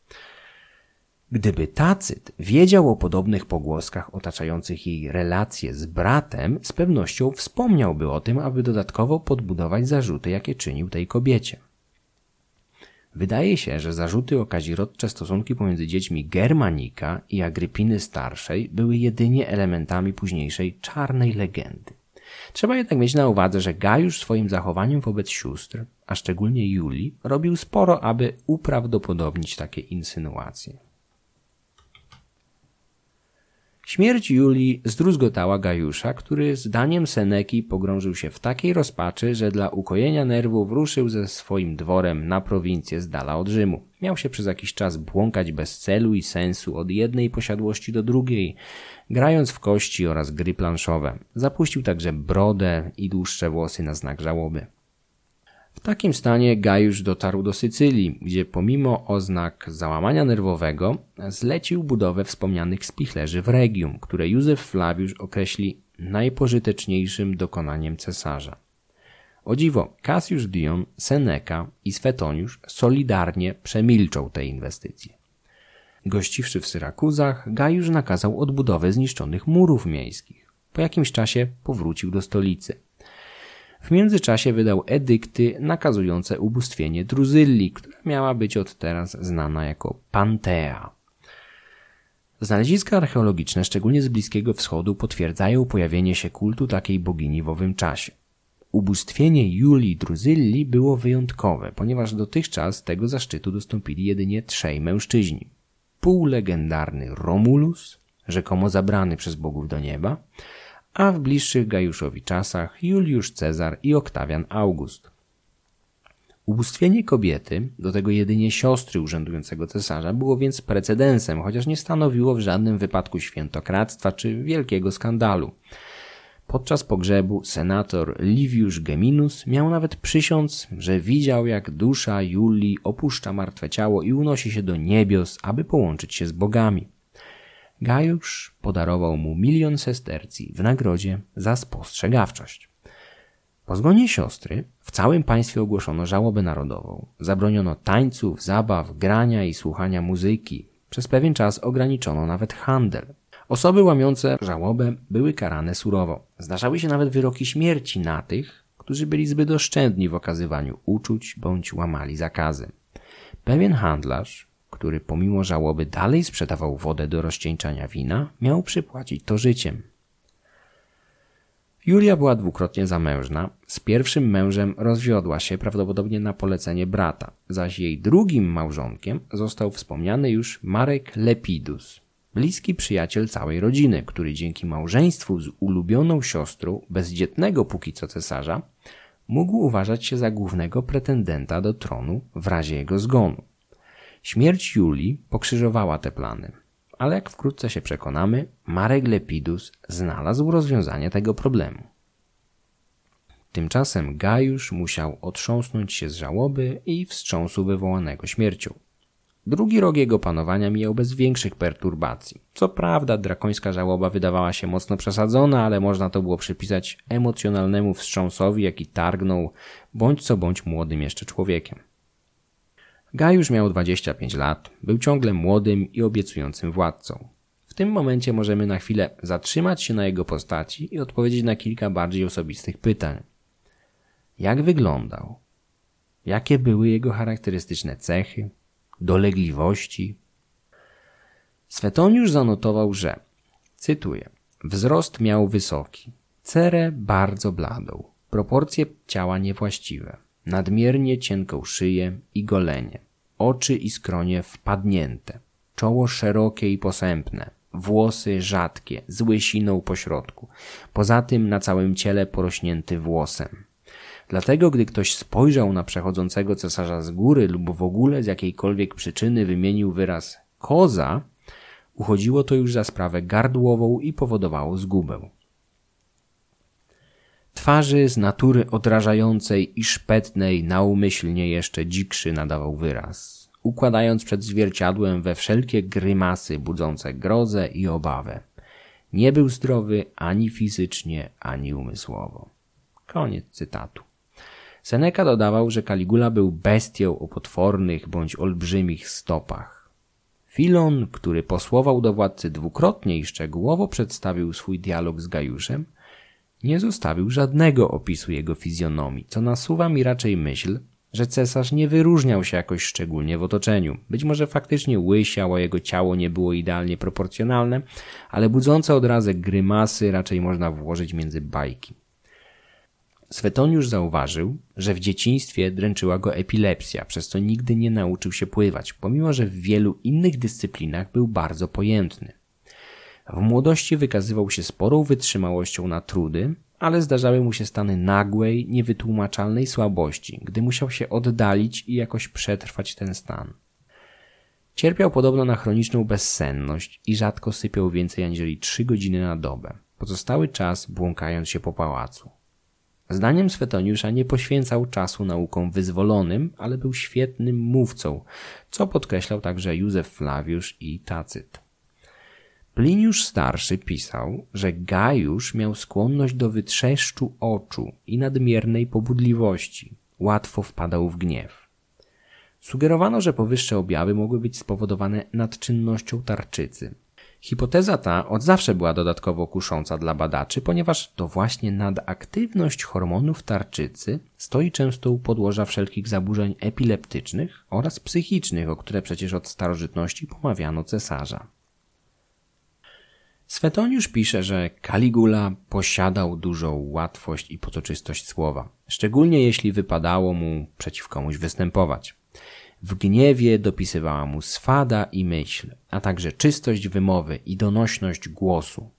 Gdyby Tacyt wiedział o podobnych pogłoskach otaczających jej relacje z bratem, z pewnością wspomniałby o tym, aby dodatkowo podbudować zarzuty, jakie czynił tej kobiecie. Wydaje się, że zarzuty o kazirodcze stosunki pomiędzy dziećmi Germanika i Agrypiny Starszej były jedynie elementami późniejszej czarnej legendy. Trzeba jednak mieć na uwadze, że Gajusz swoim zachowaniem wobec sióstr, a szczególnie Julii, robił sporo, aby uprawdopodobnić takie insynuacje. Śmierć Julii zdruzgotała Gajusza, który zdaniem Seneki pogrążył się w takiej rozpaczy, że dla ukojenia nerwów ruszył ze swoim dworem na prowincję z dala od Rzymu. Miał się przez jakiś czas błąkać bez celu i sensu od jednej posiadłości do drugiej, grając w kości oraz gry planszowe. Zapuścił także brodę i dłuższe włosy na znak żałoby. W takim stanie Gajusz dotarł do Sycylii, gdzie pomimo oznak załamania nerwowego zlecił budowę wspomnianych spichlerzy w Regium, które Józef Flawiusz określi najpożyteczniejszym dokonaniem cesarza. O dziwo, Cassius Dion, Seneca i Swetoniusz solidarnie przemilczą te inwestycje. Gościwszy w Syrakuzach, Gajusz nakazał odbudowę zniszczonych murów miejskich. Po jakimś czasie powrócił do stolicy. W międzyczasie wydał edykty nakazujące ubóstwienie Druzylli, która miała być od teraz znana jako Pantea. Znaleziska archeologiczne, szczególnie z Bliskiego Wschodu, potwierdzają pojawienie się kultu takiej bogini w owym czasie. Ubóstwienie Julii Druzylli było wyjątkowe, ponieważ dotychczas tego zaszczytu dostąpili jedynie trzej mężczyźni. Półlegendarny Romulus, rzekomo zabrany przez bogów do nieba, a w bliższych Gajuszowi czasach Juliusz Cezar i Oktawian August. Ubóstwienie kobiety, do tego jedynie siostry urzędującego cesarza, było więc precedensem, chociaż nie stanowiło w żadnym wypadku świętokradztwa czy wielkiego skandalu. Podczas pogrzebu senator Livius Geminus miał nawet przysiąc, że widział jak dusza Julii opuszcza martwe ciało i unosi się do niebios, aby połączyć się z bogami. Gajusz podarował mu milion sestercji w nagrodzie za spostrzegawczość. Po zgonie siostry w całym państwie ogłoszono żałobę narodową. Zabroniono tańców, zabaw, grania i słuchania muzyki. Przez pewien czas ograniczono nawet handel. Osoby łamiące żałobę były karane surowo. Zdarzały się nawet wyroki śmierci na tych, którzy byli zbyt oszczędni w okazywaniu uczuć bądź łamali zakazy. Pewien handlarz, który pomimo żałoby dalej sprzedawał wodę do rozcieńczania wina, miał przypłacić to życiem. Julia była dwukrotnie zamężna. Z pierwszym mężem rozwiodła się prawdopodobnie na polecenie brata, zaś jej drugim małżonkiem został wspomniany już Marek Lepidus, bliski przyjaciel całej rodziny, który dzięki małżeństwu z ulubioną siostrą, bezdzietnego póki co cesarza, mógł uważać się za głównego pretendenta do tronu w razie jego zgonu. Śmierć Julii pokrzyżowała te plany, ale jak wkrótce się przekonamy, Marek Lepidus znalazł rozwiązanie tego problemu. Tymczasem Gajusz musiał otrząsnąć się z żałoby i wstrząsu wywołanego śmiercią. Drugi rok jego panowania mijał bez większych perturbacji. Co prawda, drakońska żałoba wydawała się mocno przesadzona, ale można to było przypisać emocjonalnemu wstrząsowi, jaki targnął bądź co bądź młodym jeszcze człowiekiem. Gajusz miał 25 lat, był ciągle młodym i obiecującym władcą. W tym momencie możemy na chwilę zatrzymać się na jego postaci i odpowiedzieć na kilka bardziej osobistych pytań. Jak wyglądał? Jakie były jego charakterystyczne cechy? dolegliwości. Swetoniusz zanotował, że, cytuję, wzrost miał wysoki, cerę bardzo bladą, proporcje ciała niewłaściwe, nadmiernie cienką szyję i golenie, oczy i skronie wpadnięte, czoło szerokie i posępne, włosy rzadkie, z łysiną pośrodku, poza tym na całym ciele porośnięty włosem. Dlatego, gdy ktoś spojrzał na przechodzącego cesarza z góry lub w ogóle z jakiejkolwiek przyczyny wymienił wyraz koza, uchodziło to już za sprawę gardłową i powodowało zgubę. Twarzy z natury odrażającej i szpetnej naumyślnie jeszcze dzikszy nadawał wyraz, układając przed zwierciadłem we wszelkie grymasy budzące grozę i obawę. Nie był zdrowy ani fizycznie, ani umysłowo. Koniec cytatu. Seneca dodawał, że Caligula był bestią o potwornych bądź olbrzymich stopach. Filon, który posłował do władcy dwukrotnie i szczegółowo przedstawił swój dialog z Gajuszem, nie zostawił żadnego opisu jego fizjonomii, co nasuwa mi raczej myśl, że cesarz nie wyróżniał się jakoś szczególnie w otoczeniu. Być może faktycznie łysiał, a jego ciało nie było idealnie proporcjonalne, ale budzące odrazek grymasy raczej można włożyć między bajki. Swetoniusz zauważył, że w dzieciństwie dręczyła go epilepsja, przez co nigdy nie nauczył się pływać, pomimo że w wielu innych dyscyplinach był bardzo pojętny. W młodości wykazywał się sporą wytrzymałością na trudy, ale zdarzały mu się stany nagłej, niewytłumaczalnej słabości, gdy musiał się oddalić i jakoś przetrwać ten stan. Cierpiał podobno na chroniczną bezsenność i rzadko sypiał więcej aniżeli trzy godziny na dobę, pozostały czas błąkając się po pałacu. Zdaniem Swetoniusza nie poświęcał czasu naukom wyzwolonym, ale był świetnym mówcą, co podkreślał także Józef Flawiusz i Tacyt. Pliniusz starszy pisał, że Gajusz miał skłonność do wytrzeszczu oczu i nadmiernej pobudliwości. Łatwo wpadał w gniew. Sugerowano, że powyższe objawy mogły być spowodowane nadczynnością tarczycy. Hipoteza ta od zawsze była dodatkowo kusząca dla badaczy, ponieważ to właśnie nadaktywność hormonów tarczycy stoi często u podłoża wszelkich zaburzeń epileptycznych oraz psychicznych, o które przecież od starożytności pomawiano cesarza. Swetoniusz pisze, że Caligula posiadał dużą łatwość i potoczystość słowa, szczególnie jeśli wypadało mu przeciw komuś występować. W gniewie dopisywała mu swada i myśl, a także czystość wymowy i donośność głosu.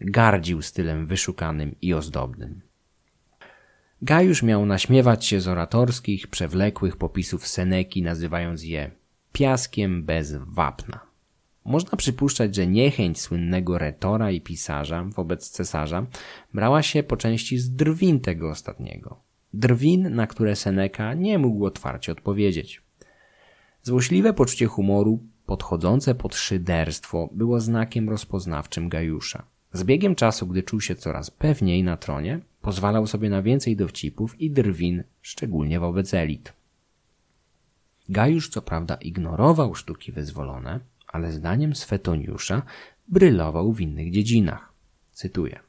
gardził stylem wyszukanym i ozdobnym. Gajusz miał naśmiewać się z oratorskich, przewlekłych popisów Seneki, nazywając je piaskiem bez wapna. Można przypuszczać, że niechęć słynnego retora i pisarza wobec cesarza brała się po części z drwin tego ostatniego. Drwin, na które Seneka nie mógł otwarcie odpowiedzieć. Złośliwe poczucie humoru, podchodzące pod szyderstwo, było znakiem rozpoznawczym Gajusza. Z biegiem czasu, gdy czuł się coraz pewniej na tronie, pozwalał sobie na więcej dowcipów i drwin, szczególnie wobec elit. Gajusz co prawda ignorował sztuki wyzwolone, ale zdaniem Swetoniusza brylował w innych dziedzinach. Cytuję.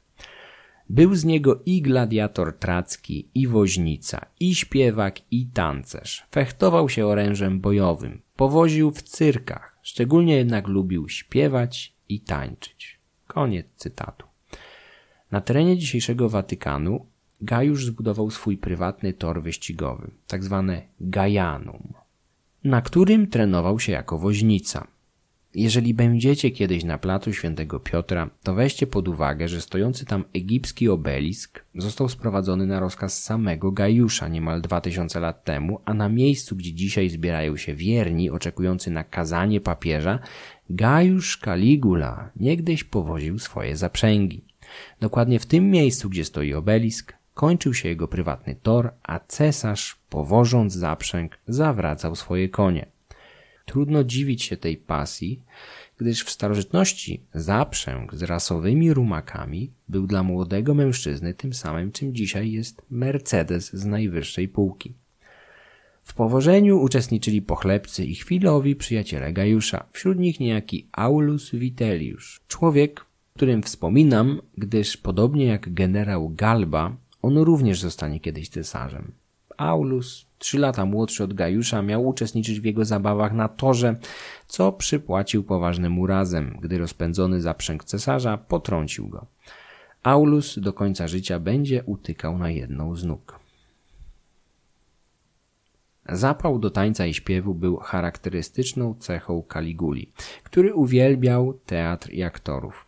Był z niego i gladiator tracki, i woźnica, i śpiewak, i tancerz. Fechtował się orężem bojowym, powoził w cyrkach, szczególnie jednak lubił śpiewać i tańczyć. Koniec cytatu. Na terenie dzisiejszego Watykanu Gajusz zbudował swój prywatny tor wyścigowy, tak zwane Gajanum, na którym trenował się jako woźnica. Jeżeli będziecie kiedyś na placu Świętego Piotra, to weźcie pod uwagę, że stojący tam egipski obelisk został sprowadzony na rozkaz samego Gajusza niemal dwa tysiące lat temu, a na miejscu, gdzie dzisiaj zbierają się wierni oczekujący na kazanie papieża, Gajusz Caligula niegdyś powoził swoje zaprzęgi. Dokładnie w tym miejscu, gdzie stoi obelisk, kończył się jego prywatny tor, a cesarz, powożąc zaprzęg, zawracał swoje konie. Trudno dziwić się tej pasji, gdyż w starożytności zaprzęg z rasowymi rumakami był dla młodego mężczyzny tym samym, czym dzisiaj jest Mercedes z najwyższej półki. W powożeniu uczestniczyli pochlebcy i chwilowi przyjaciele Gajusza, wśród nich niejaki Aulus Vitellius, człowiek, którym wspominam, gdyż podobnie jak generał Galba, on również zostanie kiedyś cesarzem. Aulus, trzy lata młodszy od Gajusza, miał uczestniczyć w jego zabawach na torze, co przypłacił poważnym urazem, gdy rozpędzony zaprzęg cesarza potrącił go. Aulus do końca życia będzie utykał na jedną z nóg. Zapał do tańca i śpiewu był charakterystyczną cechą Kaliguli, który uwielbiał teatr i aktorów.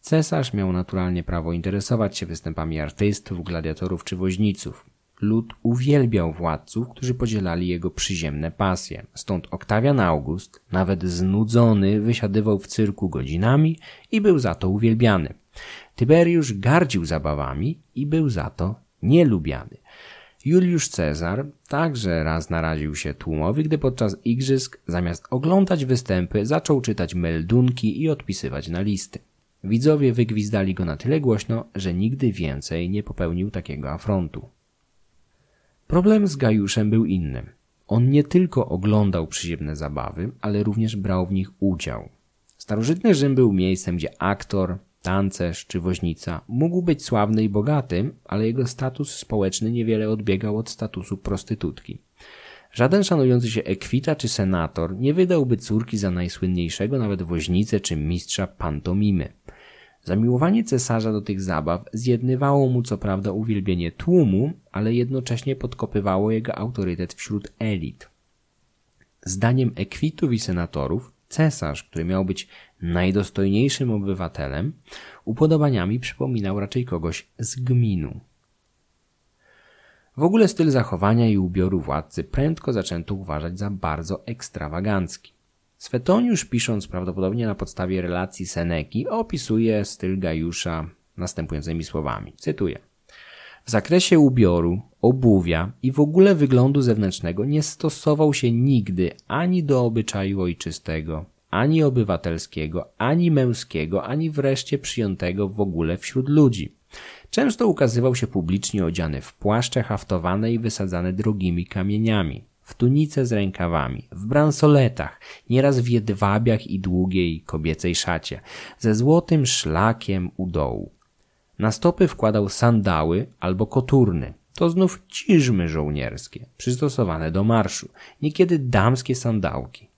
Cesarz miał naturalnie prawo interesować się występami artystów, gladiatorów czy woźniców. Lud uwielbiał władców, którzy podzielali jego przyziemne pasje. Stąd Oktawian August, nawet znudzony, wysiadywał w cyrku godzinami i był za to uwielbiany. Tyberiusz gardził zabawami i był za to nielubiany. Juliusz Cezar także raz naraził się tłumowi, gdy podczas igrzysk zamiast oglądać występy zaczął czytać meldunki i odpisywać na listy. Widzowie wygwizdali go na tyle głośno, że nigdy więcej nie popełnił takiego afrontu. Problem z Gajuszem był inny. On nie tylko oglądał przyziemne zabawy, ale również brał w nich udział. Starożytny Rzym był miejscem, gdzie aktor, tancerz czy woźnica mógł być sławny i bogaty, ale jego status społeczny niewiele odbiegał od statusu prostytutki. Żaden szanujący się ekwita czy senator nie wydałby córki za najsłynniejszego nawet woźnicę czy mistrza pantomimy. Zamiłowanie cesarza do tych zabaw zjednywało mu co prawda uwielbienie tłumu, ale jednocześnie podkopywało jego autorytet wśród elit. Zdaniem ekwitów i senatorów, cesarz, który miał być najdostojniejszym obywatelem, upodobaniami przypominał raczej kogoś z gminu. W ogóle styl zachowania i ubioru władcy prędko zaczęto uważać za bardzo ekstrawagancki. Swetoniusz, pisząc prawdopodobnie na podstawie relacji Seneki, opisuje styl Gajusza następującymi słowami. Cytuję. W zakresie ubioru, obuwia i w ogóle wyglądu zewnętrznego nie stosował się nigdy ani do obyczaju ojczystego, ani obywatelskiego, ani męskiego, ani wreszcie przyjętego w ogóle wśród ludzi. Często ukazywał się publicznie odziany w płaszcze haftowane i wysadzane drogimi kamieniami w tunice z rękawami, w bransoletach, nieraz w jedwabiach i długiej kobiecej szacie, ze złotym szlakiem u dołu. Na stopy wkładał sandały albo koturny, to znów ciżmy żołnierskie, przystosowane do marszu, niekiedy damskie sandałki.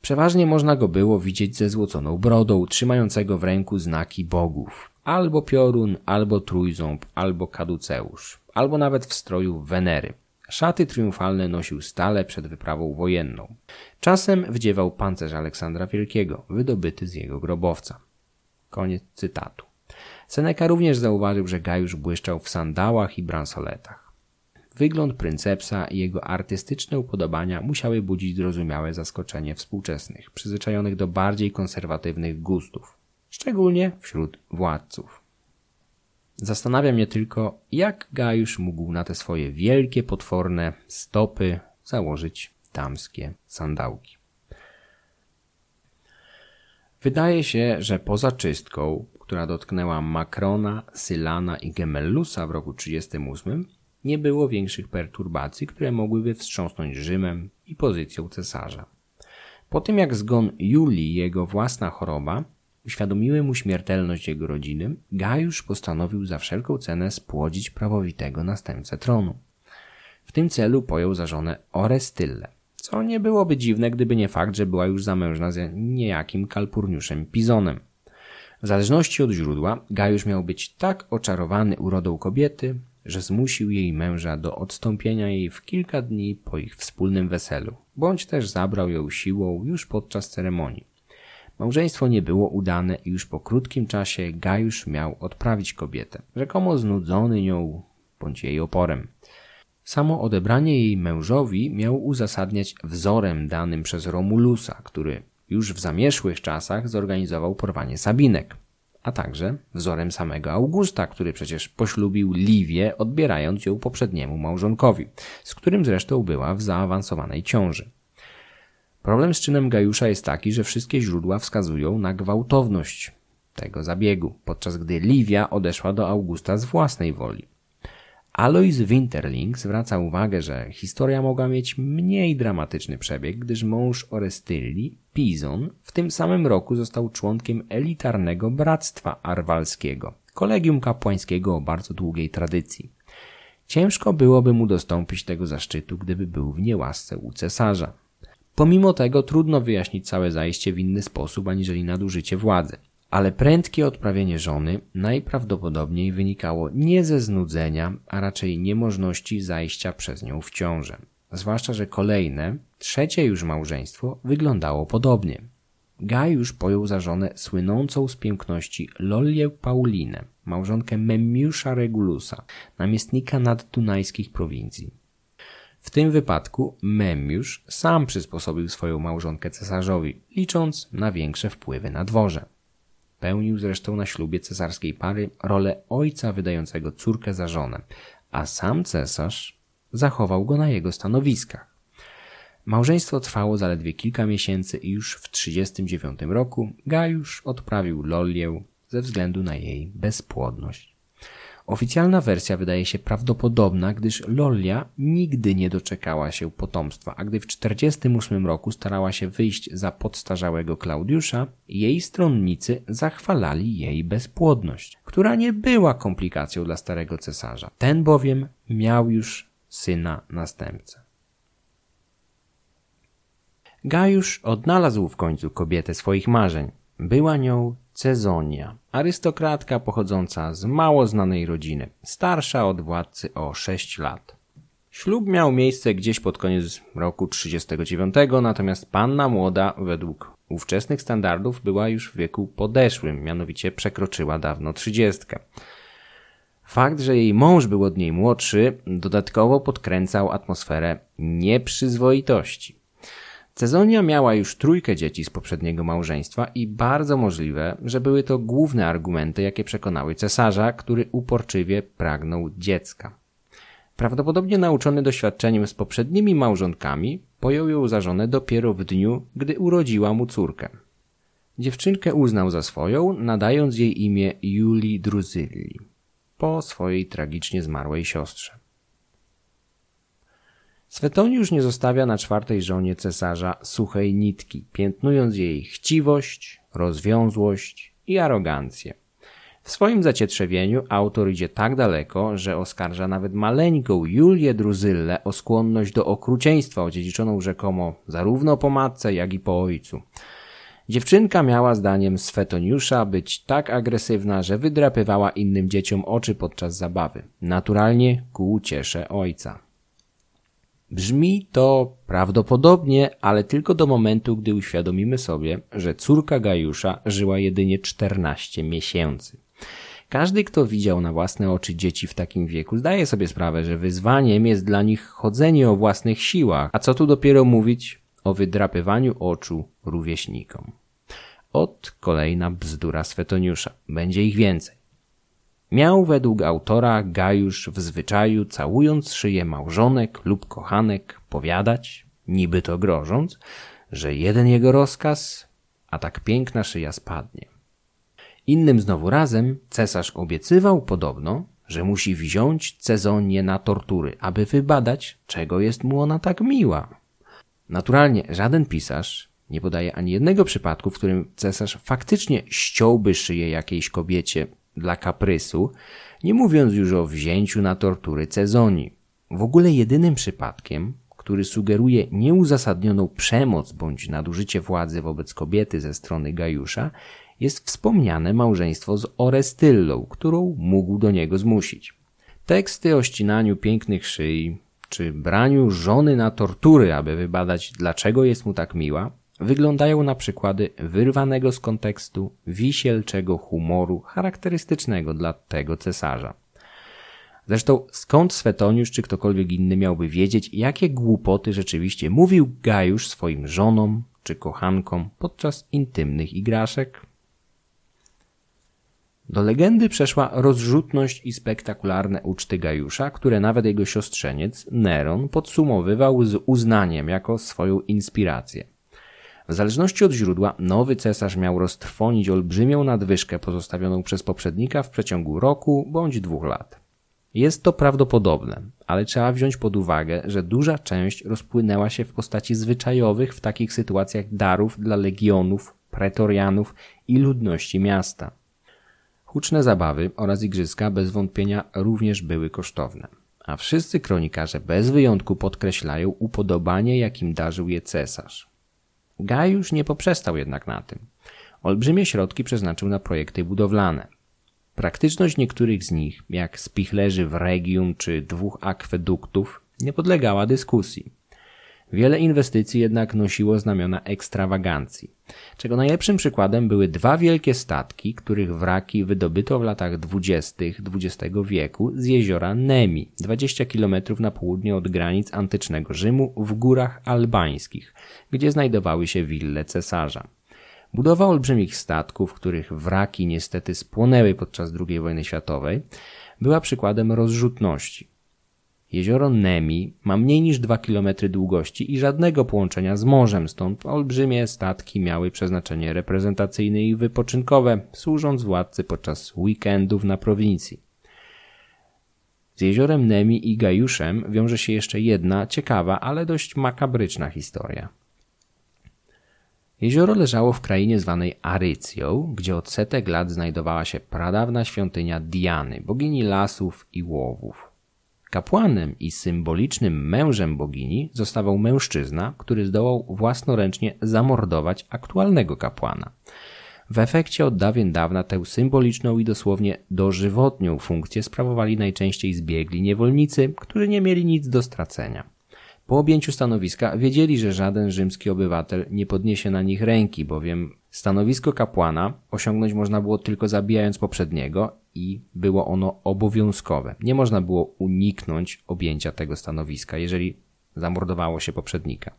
Przeważnie można go było widzieć ze złoconą brodą, trzymającego w ręku znaki bogów, albo piorun, albo trójząb, albo kaduceusz, albo nawet w stroju Wenery. Szaty triumfalne nosił stale przed wyprawą wojenną. Czasem wdziewał pancerz Aleksandra Wielkiego, wydobyty z jego grobowca. Koniec cytatu. Seneca również zauważył, że Gajusz błyszczał w sandałach i bransoletach. Wygląd pryncepsa i jego artystyczne upodobania musiały budzić zrozumiałe zaskoczenie współczesnych, przyzwyczajonych do bardziej konserwatywnych gustów, szczególnie wśród władców. Zastanawia mnie tylko, jak Gajusz mógł na te swoje wielkie, potworne stopy założyć damskie sandałki. Wydaje się, że poza czystką, która dotknęła Macrona, Sylana i Gemellusa w roku 1938, nie było większych perturbacji, które mogłyby wstrząsnąć Rzymem i pozycją cesarza. Po tym jak zgon Julii jego własna choroba uświadomiły mu śmiertelność jego rodziny, Gajusz postanowił za wszelką cenę spłodzić prawowitego następcę tronu. W tym celu pojął za żonę Orestyllę, co nie byłoby dziwne, gdyby nie fakt, że była już zamężna z niejakim kalpurniuszem Pizonem. W zależności od źródła, Gajusz miał być tak oczarowany urodą kobiety, że zmusił jej męża do odstąpienia jej w kilka dni po ich wspólnym weselu, bądź też zabrał ją siłą już podczas ceremonii. Małżeństwo nie było udane i już po krótkim czasie Gajusz miał odprawić kobietę, rzekomo znudzony nią bądź jej oporem. Samo odebranie jej mężowi miał uzasadniać wzorem danym przez Romulusa, który już w zamierzchłych czasach zorganizował porwanie Sabinek, a także wzorem samego Augusta, który przecież poślubił Liwię, odbierając ją poprzedniemu małżonkowi, z którym zresztą była w zaawansowanej ciąży. Problem z czynem Gajusza jest taki, że wszystkie źródła wskazują na gwałtowność tego zabiegu, podczas gdy Liwia odeszła do Augusta z własnej woli. Alois Winterling zwraca uwagę, że historia mogła mieć mniej dramatyczny przebieg, gdyż mąż Orestylli, Pizon, w tym samym roku został członkiem elitarnego Bractwa Arwalskiego, kolegium kapłańskiego o bardzo długiej tradycji. Ciężko byłoby mu dostąpić tego zaszczytu, gdyby był w niełasce u cesarza. Pomimo tego trudno wyjaśnić całe zajście w inny sposób aniżeli nadużycie władzy. Ale prędkie odprawienie żony najprawdopodobniej wynikało nie ze znudzenia, a raczej niemożności zajścia przez nią w ciążę. Zwłaszcza, że kolejne, trzecie już małżeństwo wyglądało podobnie. Gajusz pojął za żonę słynącą z piękności Lollię Paulinę, małżonkę Memmiusza Regulusa, namiestnika naddunajskich prowincji. W tym wypadku Memmiusz sam przysposobił swoją małżonkę cesarzowi, licząc na większe wpływy na dworze. Pełnił zresztą na ślubie cesarskiej pary rolę ojca wydającego córkę za żonę, a sam cesarz zachował go na jego stanowiskach. Małżeństwo trwało zaledwie kilka miesięcy i już w 1939 roku Gajusz odprawił Lollię ze względu na jej bezpłodność. Oficjalna wersja wydaje się prawdopodobna, gdyż Lollia nigdy nie doczekała się potomstwa, a gdy w 1948 roku starała się wyjść za podstarzałego Klaudiusza, jej stronnicy zachwalali jej bezpłodność, która nie była komplikacją dla starego cesarza. Ten bowiem miał już syna następcę. Gajusz odnalazł w końcu kobietę swoich marzeń. Była nią Cezonia, arystokratka pochodząca z mało znanej rodziny, starsza od władcy o 6 lat. Ślub miał miejsce gdzieś pod koniec roku 39, natomiast panna młoda według ówczesnych standardów była już w wieku podeszłym, mianowicie przekroczyła dawno trzydziestkę. Fakt, że jej mąż był od niej młodszy, dodatkowo podkręcał atmosferę nieprzyzwoitości. Cezonia miała już trójkę dzieci z poprzedniego małżeństwa i bardzo możliwe, że były to główne argumenty, jakie przekonały cesarza, który uporczywie pragnął dziecka. Prawdopodobnie nauczony doświadczeniem z poprzednimi małżonkami, pojął ją za żonę dopiero w dniu, gdy urodziła mu córkę. Dziewczynkę uznał za swoją, nadając jej imię Julii Druzylli, po swojej tragicznie zmarłej siostrze. Swetoniusz nie zostawia na czwartej żonie cesarza suchej nitki, piętnując jej chciwość, rozwiązłość i arogancję. W swoim zacietrzewieniu autor idzie tak daleko, że oskarża nawet maleńką Julię Druzyllę o skłonność do okrucieństwa odziedziczoną rzekomo zarówno po matce, jak i po ojcu. Dziewczynka miała zdaniem Swetoniusza być tak agresywna, że wydrapywała innym dzieciom oczy podczas zabawy. Naturalnie ku uciesze ojca. Brzmi to prawdopodobnie, ale tylko do momentu, gdy uświadomimy sobie, że córka Gajusza żyła jedynie 14 miesięcy. Każdy, kto widział na własne oczy dzieci w takim wieku, zdaje sobie sprawę, że wyzwaniem jest dla nich chodzenie o własnych siłach, a co tu dopiero mówić o wydrapywaniu oczu rówieśnikom. Od kolejna bzdura Swetoniusza. Będzie ich więcej. Miał według autora Gajusz w zwyczaju, całując szyję małżonek lub kochanek, powiadać, niby to grożąc, że jeden jego rozkaz, a tak piękna szyja spadnie. Innym znowu razem cesarz obiecywał podobno, że musi wziąć Cezonię na tortury, aby wybadać, czego jest mu ona tak miła. Naturalnie żaden pisarz nie podaje ani jednego przypadku, w którym cesarz faktycznie ściąłby szyję jakiejś kobiecie dla kaprysu, nie mówiąc już o wzięciu na tortury Cezonii. W ogóle jedynym przypadkiem, który sugeruje nieuzasadnioną przemoc bądź nadużycie władzy wobec kobiety ze strony Gajusza, jest wspomniane małżeństwo z Orestyllą, którą mógł do niego zmusić. Teksty o ścinaniu pięknych szyi, czy braniu żony na tortury, aby wybadać, dlaczego jest mu tak miła, wyglądają na przykłady wyrwanego z kontekstu wisielczego humoru charakterystycznego dla tego cesarza. Zresztą skąd Swetoniusz czy ktokolwiek inny miałby wiedzieć, jakie głupoty rzeczywiście mówił Gajusz swoim żonom czy kochankom podczas intymnych igraszek? Do legendy przeszła rozrzutność i spektakularne uczty Gajusza, które nawet jego siostrzeniec, Neron, podsumowywał z uznaniem jako swoją inspirację. W zależności od źródła, nowy cesarz miał roztrwonić olbrzymią nadwyżkę pozostawioną przez poprzednika w przeciągu roku bądź dwóch lat. Jest to prawdopodobne, ale trzeba wziąć pod uwagę, że duża część rozpłynęła się w postaci zwyczajowych w takich sytuacjach darów dla legionów, pretorianów i ludności miasta. Huczne zabawy oraz igrzyska bez wątpienia również były kosztowne, a wszyscy kronikarze bez wyjątku podkreślają upodobanie, jakim darzył je cesarz. Gajusz nie poprzestał jednak na tym. Olbrzymie środki przeznaczył na projekty budowlane. Praktyczność niektórych z nich, jak spichlerzy w Regium czy dwóch akweduktów, nie podlegała dyskusji. Wiele inwestycji jednak nosiło znamiona ekstrawagancji, czego najlepszym przykładem były dwa wielkie statki, których wraki wydobyto w latach dwudziestych XX wieku z jeziora Nemi, 20 km na południe od granic antycznego Rzymu w górach albańskich, gdzie znajdowały się wille cesarza. Budowa olbrzymich statków, których wraki niestety spłonęły podczas II wojny światowej, była przykładem rozrzutności. Jezioro Nemi ma mniej niż 2 km długości i żadnego połączenia z morzem, stąd olbrzymie statki miały przeznaczenie reprezentacyjne i wypoczynkowe, służąc władcy podczas weekendów na prowincji. Z jeziorem Nemi i Gajuszem wiąże się jeszcze jedna ciekawa, ale dość makabryczna historia. Jezioro leżało w krainie zwanej Arycją, gdzie od setek lat znajdowała się pradawna świątynia Diany, bogini lasów i łowów. Kapłanem i symbolicznym mężem bogini zostawał mężczyzna, który zdołał własnoręcznie zamordować aktualnego kapłana. W efekcie od dawien dawna tę symboliczną i dosłownie dożywotnią funkcję sprawowali najczęściej zbiegli niewolnicy, którzy nie mieli nic do stracenia. Po objęciu stanowiska wiedzieli, że żaden rzymski obywatel nie podniesie na nich ręki, bowiem stanowisko kapłana osiągnąć można było tylko zabijając poprzedniego i było ono obowiązkowe. Nie można było uniknąć objęcia tego stanowiska, jeżeli zamordowało się poprzednika.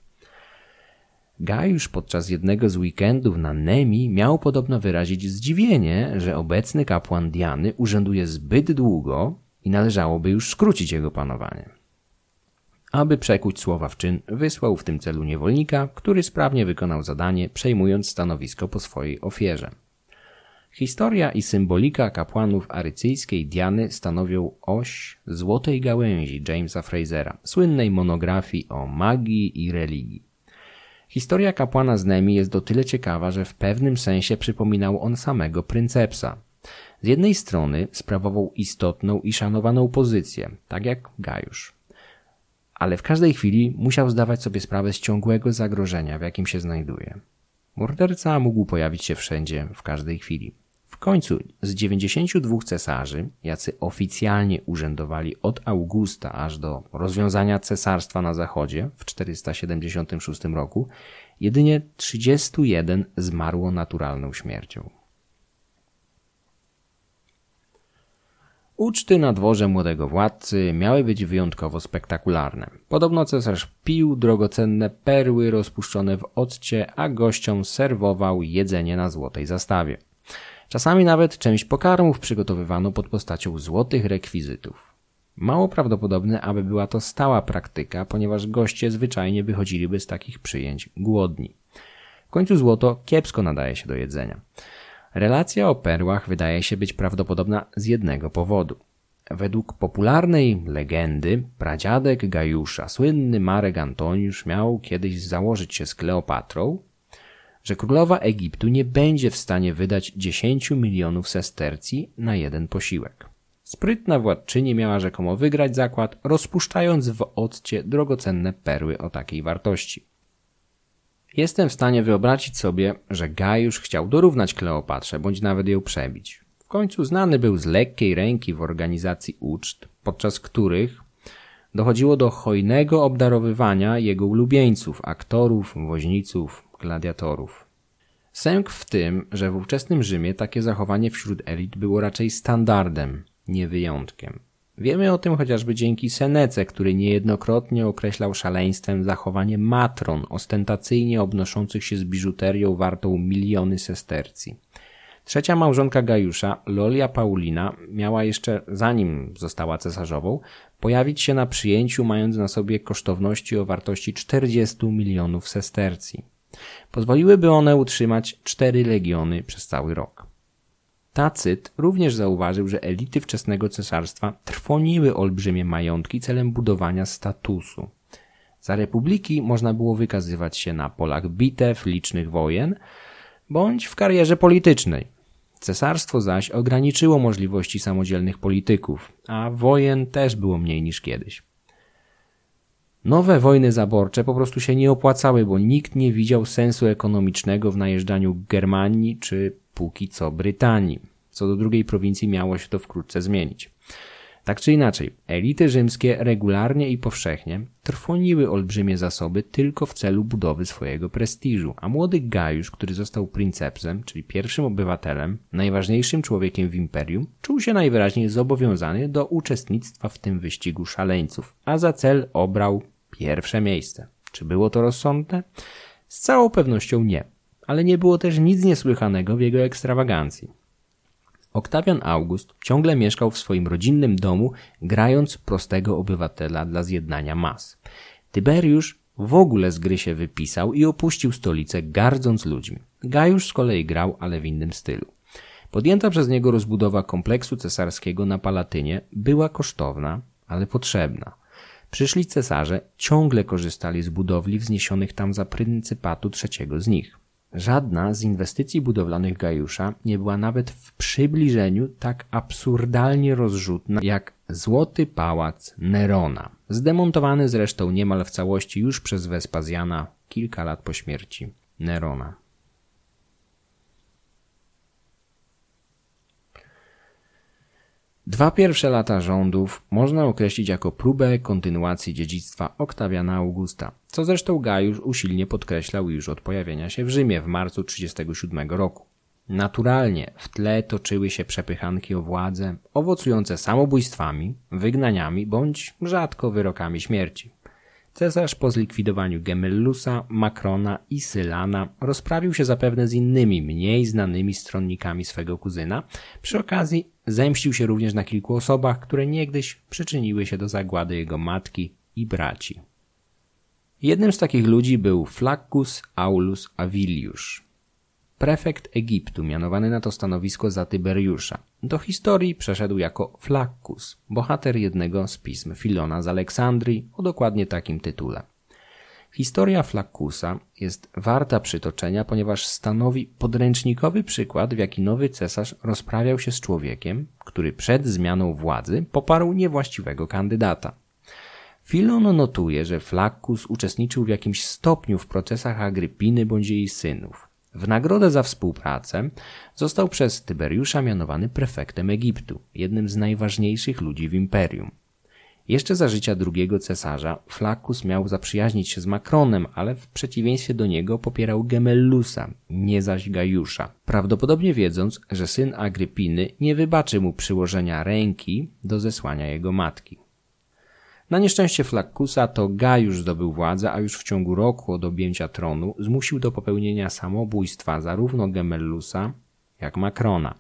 Gajusz podczas jednego z weekendów na Nemi miał podobno wyrazić zdziwienie, że obecny kapłan Diany urzęduje zbyt długo i należałoby już skrócić jego panowanie. Aby przekuć słowa w czyn, wysłał w tym celu niewolnika, który sprawnie wykonał zadanie, przejmując stanowisko po swojej ofierze. Historia i symbolika kapłanów arycyjskiej Diany stanowią oś złotej gałęzi Jamesa Frasera, słynnej monografii o magii i religii. Historia kapłana z Nemi jest do tyle ciekawa, że w pewnym sensie przypominał on samego pryncepsa. Z jednej strony sprawował istotną i szanowaną pozycję, tak jak Gajusz. Ale w każdej chwili musiał zdawać sobie sprawę z ciągłego zagrożenia, w jakim się znajduje. Morderca mógł pojawić się wszędzie, w każdej chwili. W końcu z 92 cesarzy, jacy oficjalnie urzędowali od Augusta aż do rozwiązania cesarstwa na zachodzie w 476 roku, jedynie 31 zmarło naturalną śmiercią. Uczty na dworze młodego władcy miały być wyjątkowo spektakularne. Podobno cesarz pił drogocenne perły rozpuszczone w occie, a gościom serwował jedzenie na złotej zastawie. Czasami nawet część pokarmów przygotowywano pod postacią złotych rekwizytów. Mało prawdopodobne, aby była to stała praktyka, ponieważ goście zwyczajnie wychodziliby z takich przyjęć głodni. W końcu złoto kiepsko nadaje się do jedzenia. Relacja o perłach wydaje się być prawdopodobna z jednego powodu. Według popularnej legendy pradziadek Gajusza, słynny Marek Antoniusz, miał kiedyś założyć się z Kleopatrą, że królowa Egiptu nie będzie w stanie wydać 10 milionów sestercji na jeden posiłek. Sprytna władczyni miała rzekomo wygrać zakład, rozpuszczając w occie drogocenne perły o takiej wartości. Jestem w stanie wyobrazić sobie, że Gajusz chciał dorównać Kleopatrze, bądź nawet ją przebić. W końcu znany był z lekkiej ręki w organizacji uczt, podczas których dochodziło do hojnego obdarowywania jego ulubieńców, aktorów, woźniców, gladiatorów. Sęk w tym, że w ówczesnym Rzymie takie zachowanie wśród elit było raczej standardem, nie wyjątkiem. Wiemy o tym chociażby dzięki Senece, który niejednokrotnie określał szaleństwem zachowanie matron ostentacyjnie obnoszących się z biżuterią wartą miliony sestercji. Trzecia małżonka Gajusza, Lolia Paulina, miała jeszcze, zanim została cesarzową, pojawić się na przyjęciu mając na sobie kosztowności o wartości 40 milionów sestercji. Pozwoliłyby one utrzymać cztery legiony przez cały rok. Tacyt również zauważył, że elity wczesnego cesarstwa trwoniły olbrzymie majątki celem budowania statusu. Za republiki można było wykazywać się na polach bitew, licznych wojen, bądź w karierze politycznej. Cesarstwo zaś ograniczyło możliwości samodzielnych polityków, a wojen też było mniej niż kiedyś. Nowe wojny zaborcze po prostu się nie opłacały, bo nikt nie widział sensu ekonomicznego w najeżdżaniu Germanii czy póki co Brytanii. Co do drugiej prowincji miało się to wkrótce zmienić. Tak czy inaczej, elity rzymskie regularnie i powszechnie trwoniły olbrzymie zasoby tylko w celu budowy swojego prestiżu, a młody Gajusz, który został princepsem, czyli pierwszym obywatelem, najważniejszym człowiekiem w imperium, czuł się najwyraźniej zobowiązany do uczestnictwa w tym wyścigu szaleńców, a za cel obrał pierwsze miejsce. Czy było to rozsądne? Z całą pewnością nie, ale nie było też nic niesłychanego w jego ekstrawagancji. Oktawian August ciągle mieszkał w swoim rodzinnym domu, grając prostego obywatela dla zjednania mas. Tyberiusz w ogóle z gry się wypisał i opuścił stolicę, gardząc ludźmi. Gajusz z kolei grał, ale w innym stylu. Podjęta przez niego rozbudowa kompleksu cesarskiego na Palatynie była kosztowna, ale potrzebna. Przyszli cesarze ciągle korzystali z budowli wzniesionych tam za pryncypatu trzeciego z nich. Żadna z inwestycji budowlanych Gajusza nie była nawet w przybliżeniu tak absurdalnie rozrzutna jak Złoty Pałac Nerona, zdemontowany zresztą niemal w całości już przez Wespazjana kilka lat po śmierci Nerona. Dwa pierwsze lata rządów można określić jako próbę kontynuacji dziedzictwa Oktawiana Augusta, co zresztą Gajusz usilnie podkreślał już od pojawienia się w Rzymie w marcu 37 roku. Naturalnie w tle toczyły się przepychanki o władzę, owocujące samobójstwami, wygnaniami bądź rzadko wyrokami śmierci. Cesarz po zlikwidowaniu Gemellusa, Macrona i Sylana rozprawił się zapewne z innymi, mniej znanymi stronnikami swego kuzyna. Przy okazji zemścił się również na kilku osobach, które niegdyś przyczyniły się do zagłady jego matki i braci. Jednym z takich ludzi był Flaccus Aulus Avilius, prefekt Egiptu, mianowany na to stanowisko za Tyberiusza. Do historii przeszedł jako Flaccus, bohater jednego z pism Filona z Aleksandrii o dokładnie takim tytule. Historia Flaccusa jest warta przytoczenia, ponieważ stanowi podręcznikowy przykład, w jaki nowy cesarz rozprawiał się z człowiekiem, który przed zmianą władzy poparł niewłaściwego kandydata. Filon notuje, że Flaccus uczestniczył w jakimś stopniu w procesach Agrypiny bądź jej synów. W nagrodę za współpracę został przez Tyberiusza mianowany prefektem Egiptu, jednym z najważniejszych ludzi w imperium. Jeszcze za życia drugiego cesarza Flaccus miał zaprzyjaźnić się z Makronem, ale w przeciwieństwie do niego popierał Gemellusa, nie zaś Gajusza. Prawdopodobnie wiedząc, że syn Agrypiny nie wybaczy mu przyłożenia ręki do zesłania jego matki. Na nieszczęście Flaccusa to Gajusz zdobył władzę, a już w ciągu roku od objęcia tronu zmusił do popełnienia samobójstwa zarówno Gemellusa, jak Makrona.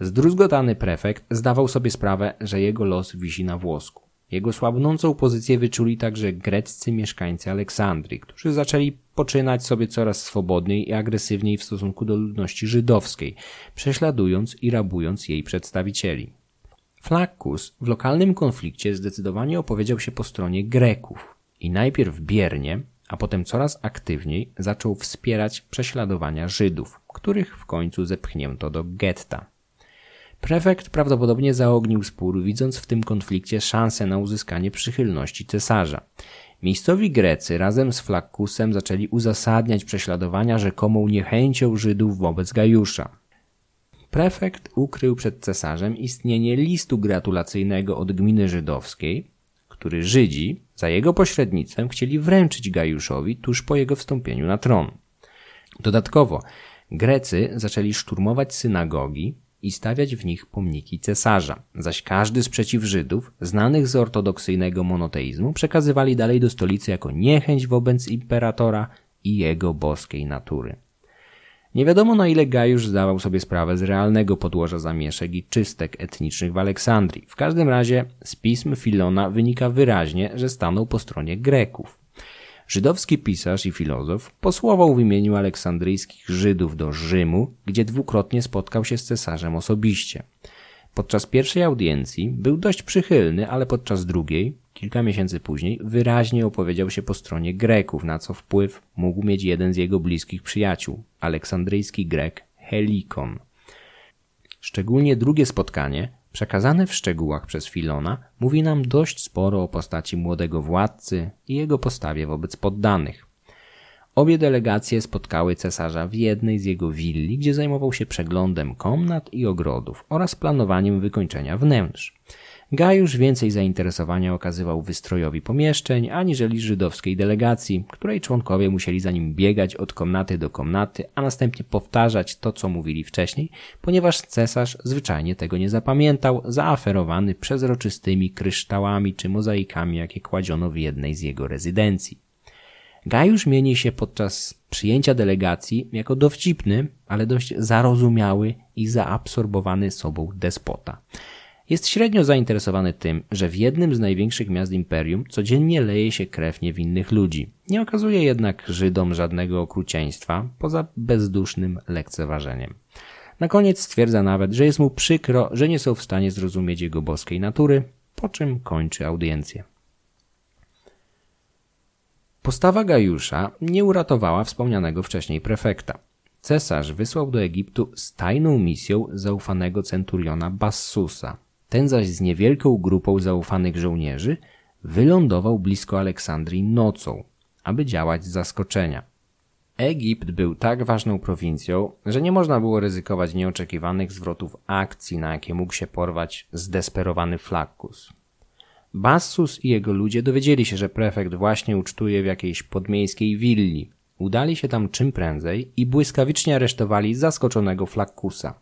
Zdruzgotany prefekt zdawał sobie sprawę, że jego los wisi na włosku. Jego słabnącą pozycję wyczuli także greccy mieszkańcy Aleksandrii, którzy zaczęli poczynać sobie coraz swobodniej i agresywniej w stosunku do ludności żydowskiej, prześladując i rabując jej przedstawicieli. Flaccus w lokalnym konflikcie zdecydowanie opowiedział się po stronie Greków i najpierw biernie, a potem coraz aktywniej zaczął wspierać prześladowania Żydów, których w końcu zepchnięto do getta. Prefekt prawdopodobnie zaognił spór, widząc w tym konflikcie szansę na uzyskanie przychylności cesarza. Miejscowi Grecy razem z Flaccusem zaczęli uzasadniać prześladowania rzekomą niechęcią Żydów wobec Gajusza. Prefekt ukrył przed cesarzem istnienie listu gratulacyjnego od gminy żydowskiej, który Żydzi za jego pośrednictwem chcieli wręczyć Gajuszowi tuż po jego wstąpieniu na tron. Dodatkowo Grecy zaczęli szturmować synagogi, i stawiać w nich pomniki cesarza, zaś każdy sprzeciw Żydów, znanych z ortodoksyjnego monoteizmu, przekazywali dalej do stolicy jako niechęć wobec imperatora i jego boskiej natury. Nie wiadomo na ile Gajusz zdawał sobie sprawę z realnego podłoża zamieszek i czystek etnicznych w Aleksandrii. W każdym razie z pism Filona wynika wyraźnie, że stanął po stronie Greków. Żydowski pisarz i filozof posłował w imieniu aleksandryjskich Żydów do Rzymu, gdzie dwukrotnie spotkał się z cesarzem osobiście. Podczas pierwszej audiencji był dość przychylny, ale podczas drugiej, kilka miesięcy później, wyraźnie opowiedział się po stronie Greków, na co wpływ mógł mieć jeden z jego bliskich przyjaciół, aleksandryjski Grek Helikon. Szczególnie drugie spotkanie przekazane w szczegółach przez Filona, mówi nam dość sporo o postaci młodego władcy i jego postawie wobec poddanych. Obie delegacje spotkały cesarza w jednej z jego willi, gdzie zajmował się przeglądem komnat i ogrodów oraz planowaniem wykończenia wnętrz. Gajusz więcej zainteresowania okazywał wystrojowi pomieszczeń, aniżeli żydowskiej delegacji, której członkowie musieli za nim biegać od komnaty do komnaty, a następnie powtarzać to, co mówili wcześniej, ponieważ cesarz zwyczajnie tego nie zapamiętał, zaaferowany przezroczystymi kryształami czy mozaikami, jakie kładziono w jednej z jego rezydencji. Gajusz mieni się podczas przyjęcia delegacji jako dowcipny, ale dość zarozumiały i zaabsorbowany sobą despota. Jest średnio zainteresowany tym, że w jednym z największych miast imperium codziennie leje się krew niewinnych ludzi. Nie okazuje jednak Żydom żadnego okrucieństwa, poza bezdusznym lekceważeniem. Na koniec stwierdza nawet, że jest mu przykro, że nie są w stanie zrozumieć jego boskiej natury, po czym kończy audiencję. Postawa Gajusza nie uratowała wspomnianego wcześniej prefekta. Cesarz wysłał do Egiptu z tajną misją zaufanego centuriona Bassusa, ten zaś z niewielką grupą zaufanych żołnierzy wylądował blisko Aleksandrii nocą, aby działać z zaskoczenia. Egipt był tak ważną prowincją, że nie można było ryzykować nieoczekiwanych zwrotów akcji, na jakie mógł się porwać zdesperowany Flaccus. Bassus i jego ludzie dowiedzieli się, że prefekt właśnie ucztuje w jakiejś podmiejskiej willi. Udali się tam czym prędzej i błyskawicznie aresztowali zaskoczonego Flaccusa.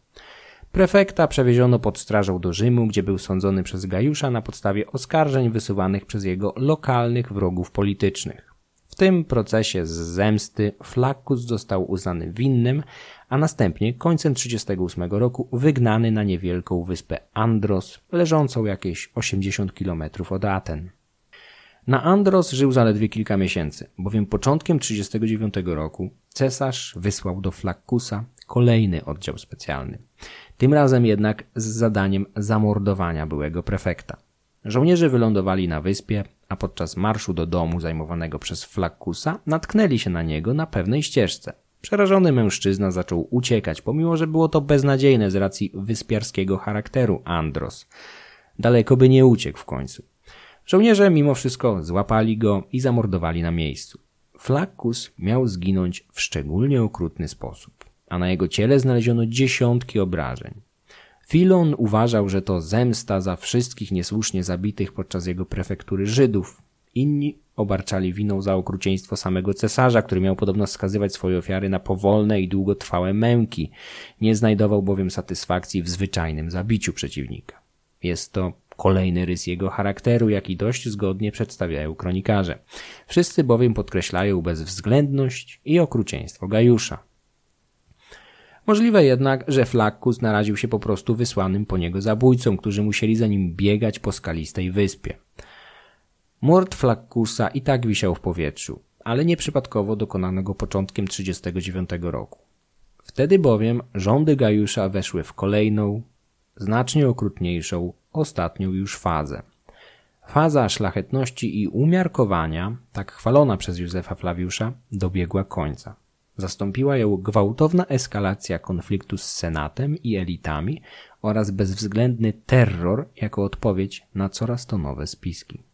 Prefekta przewieziono pod strażą do Rzymu, gdzie był sądzony przez Gajusza na podstawie oskarżeń wysuwanych przez jego lokalnych wrogów politycznych. W tym procesie z zemsty Flaccus został uznany winnym, a następnie końcem 1938 roku wygnany na niewielką wyspę Andros, leżącą jakieś 80 km od Aten. Na Andros żył zaledwie kilka miesięcy, bowiem początkiem 1939 roku cesarz wysłał do Flaccusa kolejny oddział specjalny. Tym razem jednak z zadaniem zamordowania byłego prefekta. Żołnierze wylądowali na wyspie, a podczas marszu do domu zajmowanego przez Flaccusa natknęli się na niego na pewnej ścieżce. Przerażony mężczyzna zaczął uciekać, pomimo że było to beznadziejne z racji wyspiarskiego charakteru Andros. Daleko by nie uciekł w końcu. Żołnierze mimo wszystko złapali go i zamordowali na miejscu. Flaccus miał zginąć w szczególnie okrutny sposób a na jego ciele znaleziono dziesiątki obrażeń. Filon uważał, że to zemsta za wszystkich niesłusznie zabitych podczas jego prefektury Żydów. Inni obarczali winą za okrucieństwo samego cesarza, który miał podobno skazywać swoje ofiary na powolne i długotrwałe męki. Nie znajdował bowiem satysfakcji w zwyczajnym zabiciu przeciwnika. Jest to kolejny rys jego charakteru, jaki dość zgodnie przedstawiają kronikarze. Wszyscy bowiem podkreślają bezwzględność i okrucieństwo Gajusza. Możliwe jednak, że Flakkus naraził się po prostu wysłanym po niego zabójcom, którzy musieli za nim biegać po skalistej wyspie. Mord Flakkusa i tak wisiał w powietrzu, ale nieprzypadkowo dokonano go początkiem 39 roku. Wtedy bowiem rządy Gajusza weszły w kolejną, znacznie okrutniejszą, ostatnią już fazę. Faza szlachetności i umiarkowania, tak chwalona przez Józefa Flawiusza, dobiegła końca. Zastąpiła ją gwałtowna eskalacja konfliktu z Senatem i elitami oraz bezwzględny terror jako odpowiedź na coraz to nowe spiski.